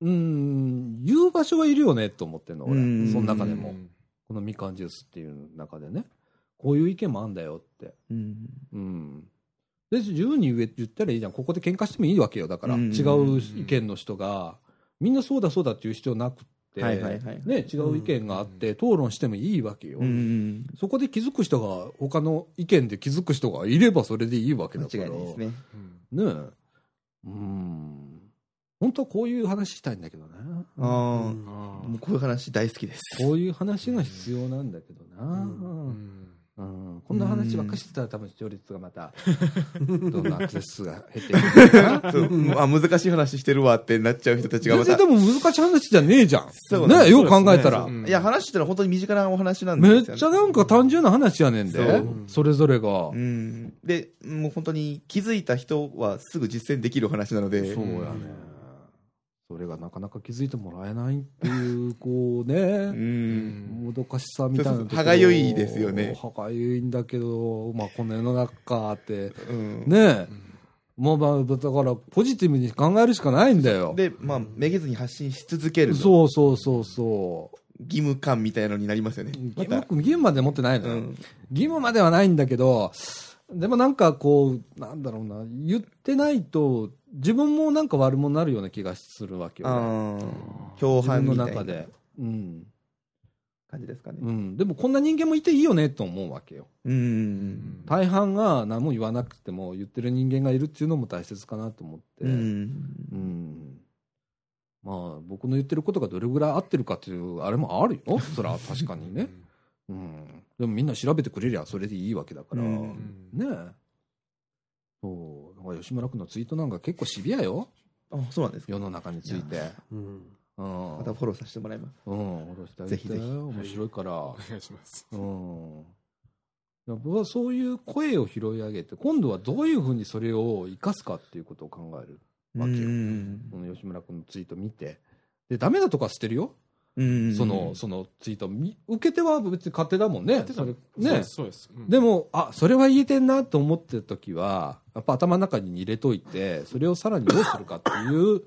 うん言う場所はいるよねと思ってんの俺、うん。その中でも、うんこのみかんジュースっていう中でね。こういう意見もあんだよって。うんうんで自由に言ったらいいじゃん。ここで喧嘩してもいいわけよ。だから、うん違う意見の人がみんなそうだそうだっていう必要なくって、はいはいはい。ね、違う意見があって討論してもいいわけよ、うんそこで気づく人が他の意見で気づく人がいればそれでいいわけ間だから。ね。うんね。え。うん。本当はこういう話したいんだけどねああ、あもうこういう話大好きです。こういう話が必要なんだけどな、ーうんうんこんな話ばっかりしてたら多分視聴率がまた どんどんアクセス数が減っていくかあ難しい話してるわってなっちゃう人たちがまた全然で。も難しい話じゃねえじゃん。そうなんですねよく考えたら。ねいや、話してるのは本当に身近なお話なんめっですよ、ね。ちゃなんか単純な話やねんで。それぞれが。うん。で、もう本当に気づいた人はすぐ実践できる話なので。そうやね。それがなかなか気づいてもらえないっていう、こうね、うん。もどかしさみたいなところ歯がゆいですよね歯がゆいんだけど、まあこの世の中かって。うんねえう。んもうまあ、だからポジティブに考えるしかないんだよ。で、まあ、めげずに発信し続けるのそうそうそうそう。義務感みたいのになりますよね。義務まで持ってないのよ、うん。義務まではないんだけど、でもなんかこう、なんだろうな、言ってないと、自分もなんか悪者になるような気がするわけよ。ああ、共犯みたいな中で。うん。感じですかね。うん。でもこんな人間もいていいよねと思うわけよ。うん。大半が何も言わなくても言ってる人間がいるっていうのも大切かなと思って。うん。うんまあ、僕の言ってることがどれぐらい合ってるかっていう、あれもあるよ。それは確かにね。うん。でもみんな調べてくれりゃそれでいいわけだから。ねえ。そう。吉村君のツイートなんか結構シビアよ。あ、そうなんですか。世の中について。うんうん。またフォローさせてもらいます。うん。下ろしてあげてぜひぜひ面白いから。お願いします。うん。いや僕はそういう声を拾い上げて、今度はどういうふうにそれを生かすかっていうことを考える。わけようんこの吉村君のツイート見て。で、ダメなとこは捨てるよ。うん。その、そのツイートみ受け手は別に勝手だもんね。それね。でも、あ、それは言えてんなと思ってる時は、やっぱ頭の中に入れといて、それをさらにどうするかっていう、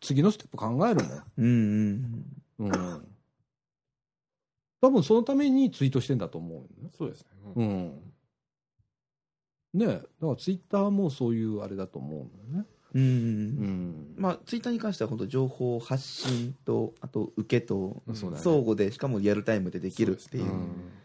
次のステップ考えるうん。もん。うん。多分そのためにツイートしてんだと思うよね。そうですね。ううんん。ねえ、だからツイッターもそういうあれだと思うんだよね。うん。うん。まあ、ツイッターに関しては本当情報発信と、あと受けと。相互で、しかもリアルタイムでできるっていうう。ん。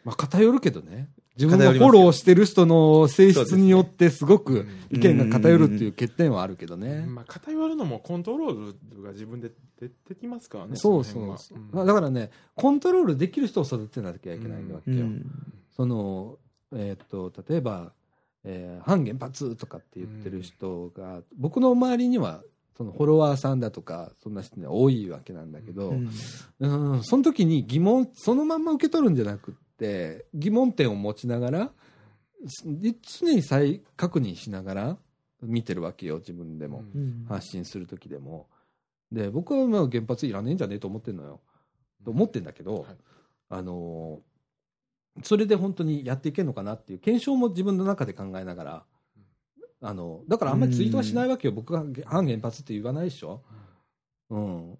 まあ偏るけどね。自分がフォローしてる人の性質によってすごくうん意見が偏るっていう欠点はあるけどね。まあ、偏るのもコントロールが自分で出てきますからね。そうそうそう、うんだからね、コントロールできる人を育てなきゃいけないわけよ。うん。その、えーっと、例えば、えー反原発とかって言ってる人が、僕の周りには、そのフォロワーさんだとか、そんな人には多いわけなんだけど、うん。うん、その時に疑問、そのまんま受け取るんじゃなくって、疑問点を持ちながら、常に再確認しながら見てるわけよ自分でも、うん。発信する時でも。で僕はまあ原発いらねえんじゃねえと思ってんのよ。と思ってんだけど、はい。あのーそれで本当にやっていけるのかなっていう検証も自分の中で考えながら、あのだからあんまりツイートはしないわけよ、僕が反原発って言わないでしょ、うん、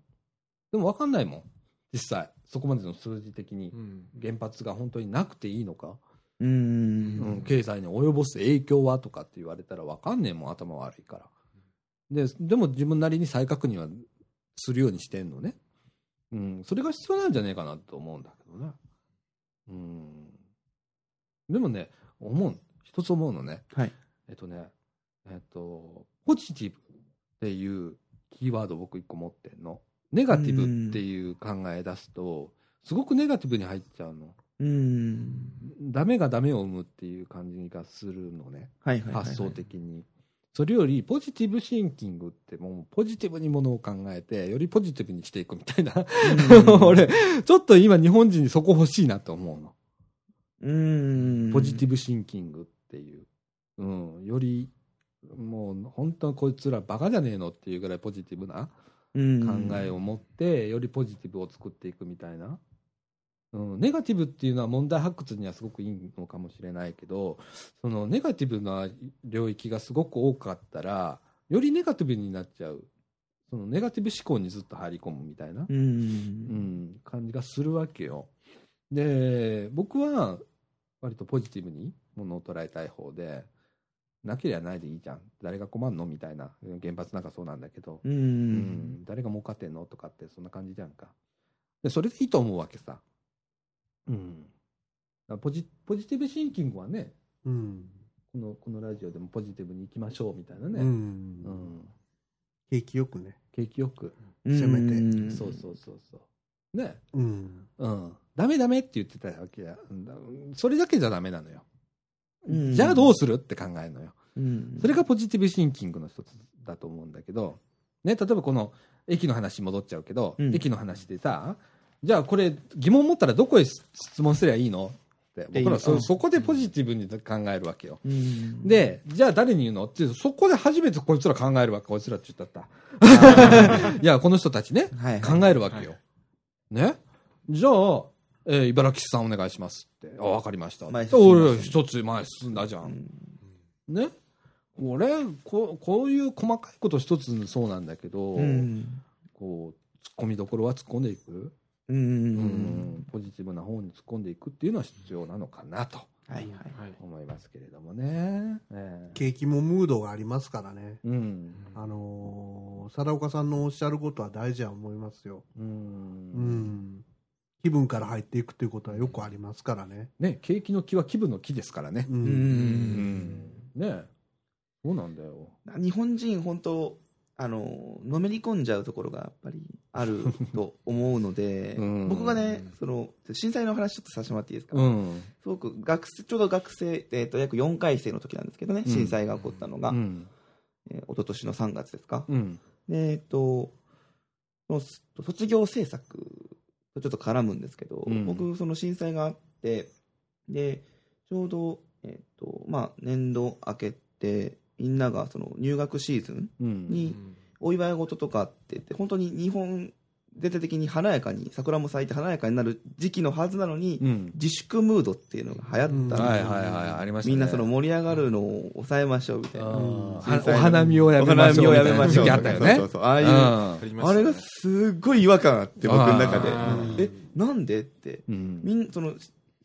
でも分かんないもん。実際そこまでの数字的に。うん。原発が本当になくていいのか、ううん。ん経済に及ぼす影響はとかって言われたら分かんねえもん。頭悪いから。ででも自分なりに再確認はするようにしてんのね、うん、それが必要なんじゃねえかなと思うんだけどねうん。でもね思う一つ思うのね。はい。えっとねえっとポジティブっていうキーワードを僕一個持ってんの。ネガティブっていう考え出すとすごくネガティブに入っちゃうの。うん。ダメがダメを生むっていう感じがするのね。はいはいはいはい。発想的に。それよりポジティブシンキングってもうポジティブにものを考えてよりポジティブにしていくみたいな。うん。俺ちょっと今日本人にそこ欲しいなと思うの。うん。ポジティブシンキングっていう、うん、よりもう本当にこいつらバカじゃねえのっていうぐらいポジティブな考えを持ってよりポジティブを作っていくみたいな、うん、ネガティブっていうのは問題発掘にはすごくいいのかもしれないけどそのネガティブな領域がすごく多かったらよりネガティブになっちゃう。そのネガティブ思考にずっと入り込むみたいな、うんうん、感じがするわけよ。で僕は割とポジティブにものを捉えたい方でなければないでいいじゃん。誰が困んのみたいな。原発なんかそうなんだけど、ううんん、誰が儲かってんのとかってそんな感じじゃんか。でそれでいいと思うわけさ、うん、ポジポジティブシンキングはねうん。このこのラジオでもポジティブにいきましょうみたいなうね、うん。ん。景気よくね。景気よく、せめて。うん。そうそうそうそう。ね。うん。うん、ダメダメって言ってたわけやそれだけじゃダメなのよ、うん。じゃあどうするって考えるのよ。うん。それがポジティブシンキングの一つだと思うんだけど、ね、例えばこの駅の話戻っちゃうけど、うん。駅の話でさじゃあこれ疑問持ったらどこへ質問すればいいの？って。僕らそうんそこでポジティブに考えるわけよ。うん。でじゃあ誰に言うの？ってそこで初めてこいつら考えるわけこいつらって言ったった。いやこの人たちねはい考えるわけよ。ね？じゃあ、えー茨城市さんお願いしますって。あ、わかりました。俺、一つ前進んだじゃ。うん。んね？これこ、こういう細かいこと一つそうなんだけど、うん。こう、突っ込みどころは突っ込んでいく、ううんん、ポジティブな方に突っ込んでいくっていうのは必要なのかなとはいはいはい思いますけれどもね。えー景気もムードがありますからね。うん。あのー、貞岡さんのおっしゃることは大事や思いますよ。う。うんん。気分から入っていくということはよくありますからね。ね、景気の木は気分の木ですからね。う。うんうん。ねそうなんだよ。日本人本当あののめり込んじゃうところがやっぱりあると思うので、うん僕がねその震災の話ちょっとさせてもらっていいですか、うん。すごく学生ちょうど学生、えー、と約4回生の時なんですけどねうん震災が起こったのが、うん。えー一昨年の3月ですか、うん。でえっ、とその卒業制作とちょっと絡むんですけど、うん僕その震災があってでちょうど、えーとまあ、年度明けてみんながその入学シーズンうん。にお祝い事とかって言って本当に日本全体的に華やかに桜も咲いて華やかになる時期のはずなのに、うん。自粛ムードっていうのが流行ったんですよはいはいはい、ありましたね。みんなその盛り上がるのを抑えましょうみたいな、うんはお花見をやめましょう。みたいな時期あったよね。そうそうそうああいうあれがすっごい違和感あって僕の中でえなんでってうん。みんその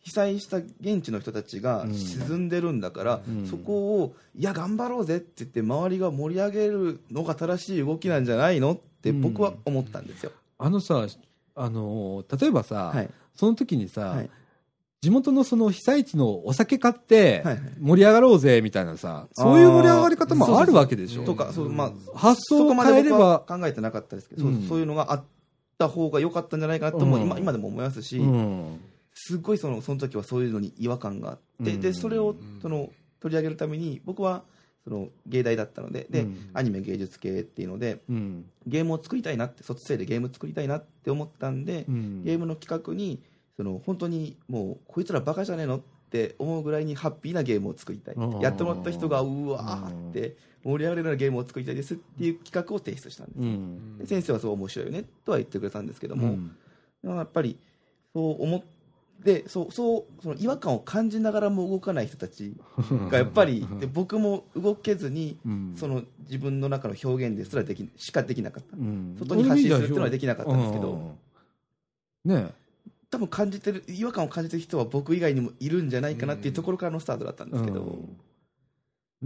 被災した現地の人たちがうん。沈んでるんだから、うん。そこをいや頑張ろうぜって言って周りが盛り上げるのが正しい動きなんじゃないのって僕は思ったんですよ、あのさ、あのー、例えばさ、はい。その時にさ、はい。地元のその被災地のお酒買ってはいはい。盛り上がろうぜみたいなさ、そういう盛り上がり方もあるわけでしょ。とかそうまあ発想を変えれば、考えてなかったですけど、そううん。そういうのがあった方が良かったんじゃないかなとも、うん。今今でも思いますし、うん。すっごいそのその時はそういうのに違和感があって、うん。でそれをうんその取り上げるために僕はその芸大だったのでで、うん。アニメ芸術系っていうのでうん。ゲームを作りたいなって卒生でゲーム作りたいなって思ったんで、うん。ゲームの企画にその本当にもうこいつらバカじゃねえのって思うぐらいにハッピーなゲームを作りたい。うんやってもらった人がうわーって盛り上がれるようなゲームを作りたいですっていう企画を提出したんです、うん。で先生はそう面白いよねとは言ってくれたんですけどもやっぱりそう思ってそうそうその違和感を感じながらも動かない人たちがやっぱりで僕も動けずにうん。その自分の中の表現ですらできしかできなかった。うん。外に発信するっていうのはできなかったんですけどうん。ね多分感じてる違和感を感じてる人は僕以外にもいるんじゃないかなっていうところからのスタートだったんですけど、う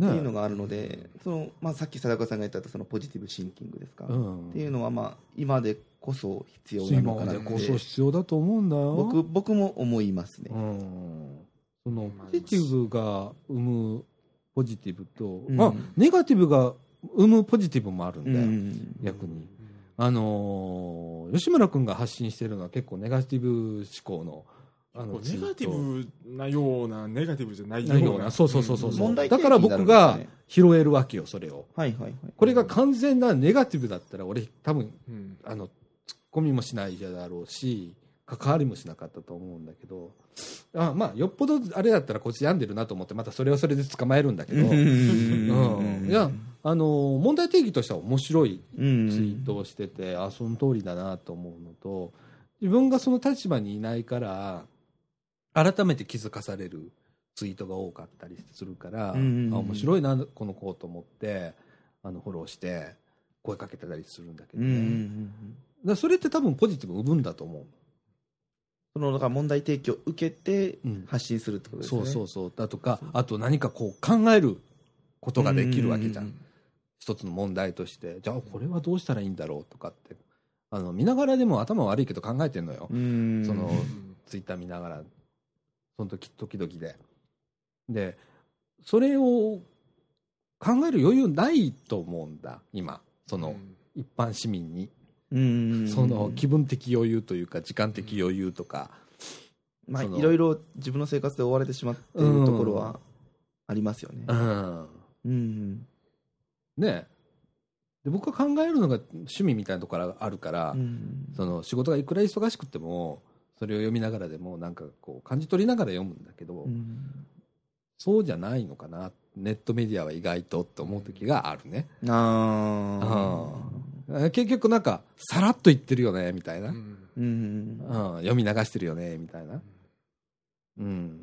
ん。っていうのがあるのでその、まあ、さっき貞子さんが言ったそのポジティブシンキングですか、うん。っていうのは、まあ、今でこそ必要な今まのかなって。でこそ必要だと思うんだよ。僕僕も思いますね。う。ん。そのポジティブが生むポジティブと、うん。まあネガティブが生むポジティブもあるんだよ、うん。逆に。あのー吉村君が発信してるのは結構ネガティブ思考のあのネガティブなようなネガティブじゃないような。そうそうそうそう、ん問題だから僕が拾えるわけよそれを。はいはいはい。これが完全なネガティブだったら俺多分うん。あのツッコミもしないだろうし関わりもしなかったと思うんだけどあまあよっぽどあれだったらこいつ病んでるなと思ってまたそれはそれで捕まえるんだけど、うん。いやあの問題定義としては面白いうん。ツイートをしてて、あその通りだなと思うのと自分がその立場にいないから改めて気づかされるツイートが多かったりするから、うんあ面白いなこの子と思ってあのフォローして声かけてたりするんだけどね、だそれって多分ポジティブを生むんだと思う、そのだから問題提起を受けてうん。発信するってことですね。そうそうそう。だとかあと何かこう考えることができるわけじゃん、うん一つの問題として。じゃあこれはどうしたらいいんだろうとかって。あの見ながらでも頭悪いけど考えてんのよ、うん。そのうんツイッター見ながら。その時時々で。でそれを考える余裕ないと思うんだ今。その一般市民に、うん。その気分的余裕というか時間的余裕とか、まあいろいろ自分の生活で追われてしまっているところはありますよね。うん。うん。ね。で僕が考えるのが趣味みたいなところがあるから、うん。その仕事がいくら忙しくてもそれを読みながらでもなんかこう感じ取りながら読むんだけど、うん。そうじゃないのかな。ネットメディアは意外とって思う時があるね、あえ結局なんかさらっと言ってるよねみたいな、うん。うん。読み流してるよねみたいな、うん、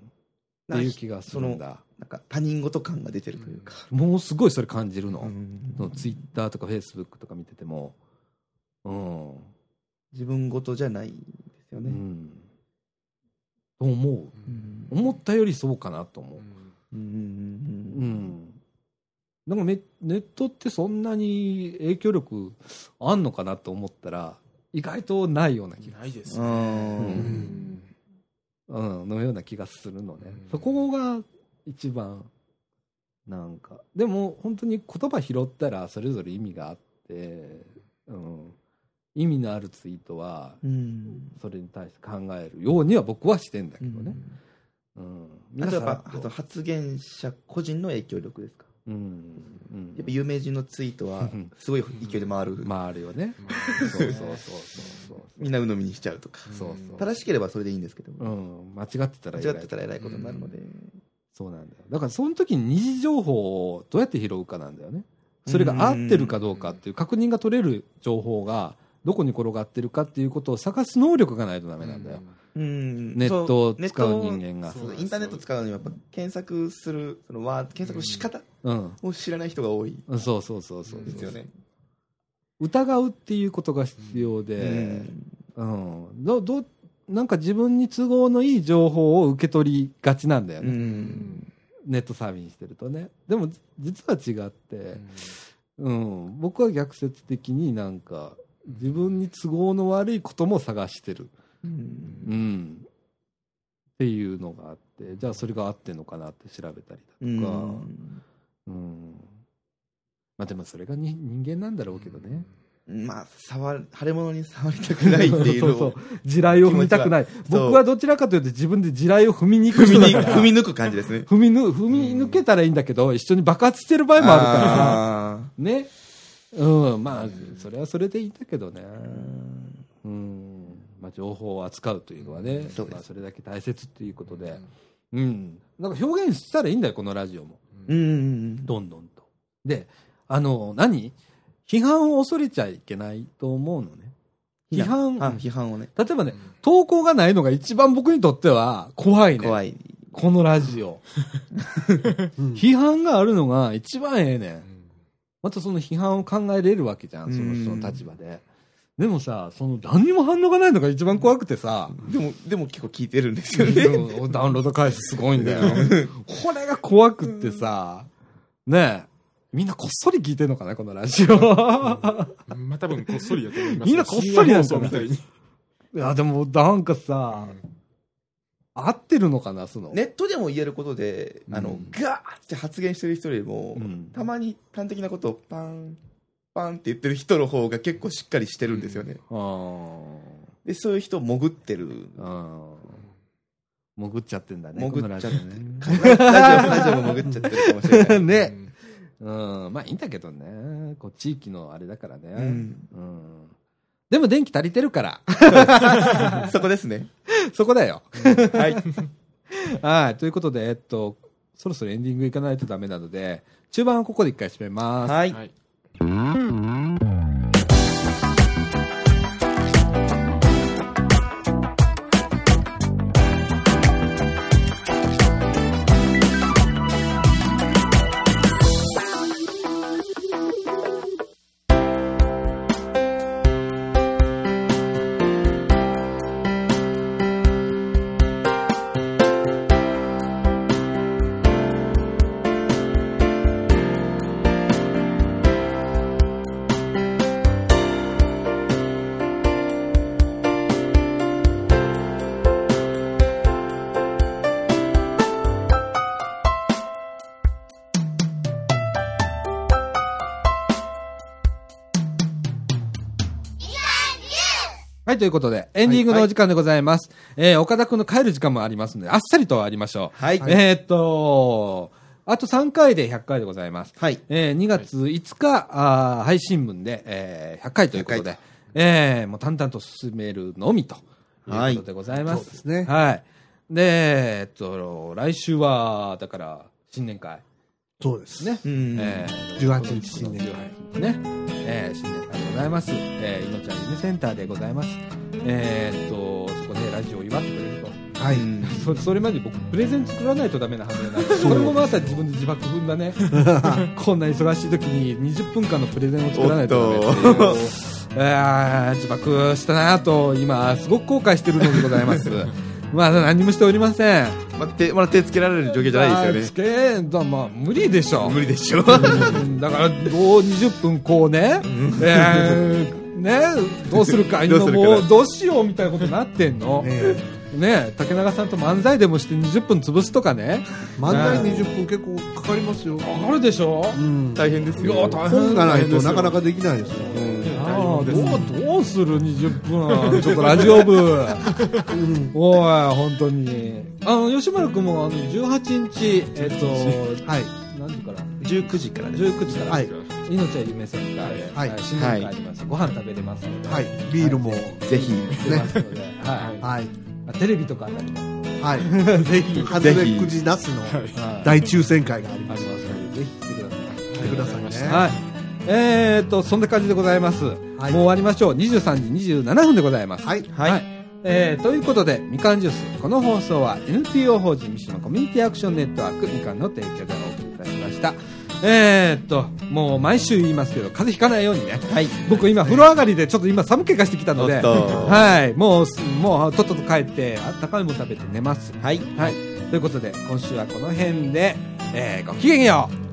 っていう気がするんだ。なんか他人事感が出てるというか。もうすごいそれ感じるの,、うん。そのツイッターとかフェイスブックとか見てても。うん、自分事じゃないですよね。うん、と思う。うん。思ったよりそうかなと思う。うん。うん、なんかネネットってそんなに影響力あんのかなと思ったら意外とないような気が、ないですね。うん。うん。うん、のような気がするのね、うん。そこが一番なんかでも本当に言葉拾ったらそれぞれ意味があって、うん、意味のあるツイートはうん。それに対して考えるようには僕はしてんだけどね、うん。あとやっぱ発言者個人の影響力ですか？うんうんやっぱ有名人のツイートはうん。すごい勢いで回る、まああるよね。まそうそうそうそう。そうみんな鵜呑みにしちゃうとか。そうそう。正しければそれでいいんですけど、うん、間違ってたら間違ってたらえらいことになるので、そうなんだよ。だからその時に二次情報をどうやって拾うかなんだよね。それが合ってるかどうかっていう確認が取れる情報がどこに転がってるかっていうことを探す能力がないとダメなんだよ、うん。ネットを使う人間が。そうインターネット使うのにやっぱ検索するそのワード検索の仕方うん。を知らない人が多い。そうそうそうそうそう。ですよね。疑うっていうことが必要うで、ん。うん。どどうなんか自分に都合のいい情報を受け取りがちなんだようね、ん。ネットサーフィンしてるとね。でも実は違って、うん、僕は逆説的になんか自分に都合の悪いことも探してる、うん。うん、っていうのがあってじゃあそれが合ってんのかなって調べたりだとか、うん。まあでもそれがに人間なんだろうけどね、まあ触る腫れ物に触りたくないっていう そうそう。地雷を踏みたくない。僕はどちらかというと自分で地雷を踏みに行く踏み踏み抜く感じですね。踏みぬ踏み抜けたらいいんだけど一緒に爆発してる場合もあるから。あねうんまあそれはそれでいいんだけどねうんまあ情報を扱うというのはねそまあ、それだけ大切っていうことでうん。なんか表現したらいいんだよ、このラジオも。うんうんうん。どんどんと。で、あの、何？批判を恐れちゃいけないと思うのね。批判、あ、批判をね。例えばね、投稿がないのが一番僕にとっては怖いね。怖い。このラジオ。うん批判があるのが一番ええねん。うんまたその批判を考えれるわけじゃん、そのうん人の立場で。でもさ、その何にも反応がないのが一番怖くてさ、でも、でも結構聞いてるんですよね。うんダウンロード回数すごいんだよ。これが怖くってさ、ねえ、みんなこっそり聞いてんのかな、このラジオ。まあ多分こっそりやと思いますみんなこっそりやと思う深夜放送みたいに。いや、でもなんかさ、合ってるのかな、その。ネットでも言えることで、あのうん、ガーって発言してる人よりも、うんたまに端的なことをパン、パンって言ってる人の方が結構しっかりしてるんですよね。で、そういう人潜ってる。潜っちゃってんだね、潜っちゃってラジオも潜っちゃってるかもしれない。ね。うん、まあいいんだけどね。こう地域のあれだからね。うんうんでも電気足りてるから。そこですね。そこだよ。はい。はい。ということで、えっと、そろそろエンディングいかないとダメなので、中盤はここで一回締めます。はい。はい。はい、ということで、エンディングのお時間でございます。えー岡田くんの帰る時間もありますので、あっさりとありましょう。はい。えーっと、あと3回で100回でございます。はい。えー2月5日、あー配信分で、えー100回ということ100で、えーもう淡々と進めるのみということでございます。そうですねはい。で、えっと、来週は、だから、新年会。そうですね。ね。うんえー18日新年会。ね。えー新年ございます。えー、いのちゃん夢センターでございます。えーっと、そこでラジオを祝ってくれると。はい。うんそそれまで僕、プレゼン作らないとダメなはずなんで、それもまた自分で自爆踏んだね。こんな忙しい時に20分間のプレゼンを作らないとダメっていう。えー自爆したなと、今、すごく後悔してるのでございます。まだ何もしておりません。まあ、手、まだ手つけられる状況じゃないですよね。つけだまあ、無理でしょ。無理でしょ。うんだから、どう20分こうね、えーね、どうするか、今どうするかもうどうしようみたいなことになってんの。ねね、竹永さんと漫才でもして20分潰すとかね。漫才20分結構かかりますよ。あるでしょうん。大変ですよ。大変本がないとなかなか。かできないですよ。どう、どうする20分。ちょっとラジオ部。うん。おい、本当に。あの、吉村君も、あの、18日、えっと、はい。何時から？19時からです。?19 時から。はい。命は夢センターで、はい新年会あります。ご飯食べれますので。はい。ビールも。ぜひ。出ますので。はい。はい。あテレビとか当たりまはい。す。ぜひ。外れくじなしのはい大抽選会があります。ありますので、ぜひ来てください。来てくださいね。はい。えー、っと、そんな感じでございます。いもう終わりましょう。23時27分でございます。はい。はいえー、ということで、みかんジュース。この放送は NPO 法人三島コミュニティアクションネットワークみかんの提供でお送りいたしました。えー、っと、もう毎週言いますけど、風邪ひかないようにね。はい。僕今風呂上がりでちょっと今寒気がしてきたので、はい、もうす、もうとっとと帰って、あったかいもの食べて寝ます。はい。はい。ということで、今週はこの辺で、えー、ごきげんよう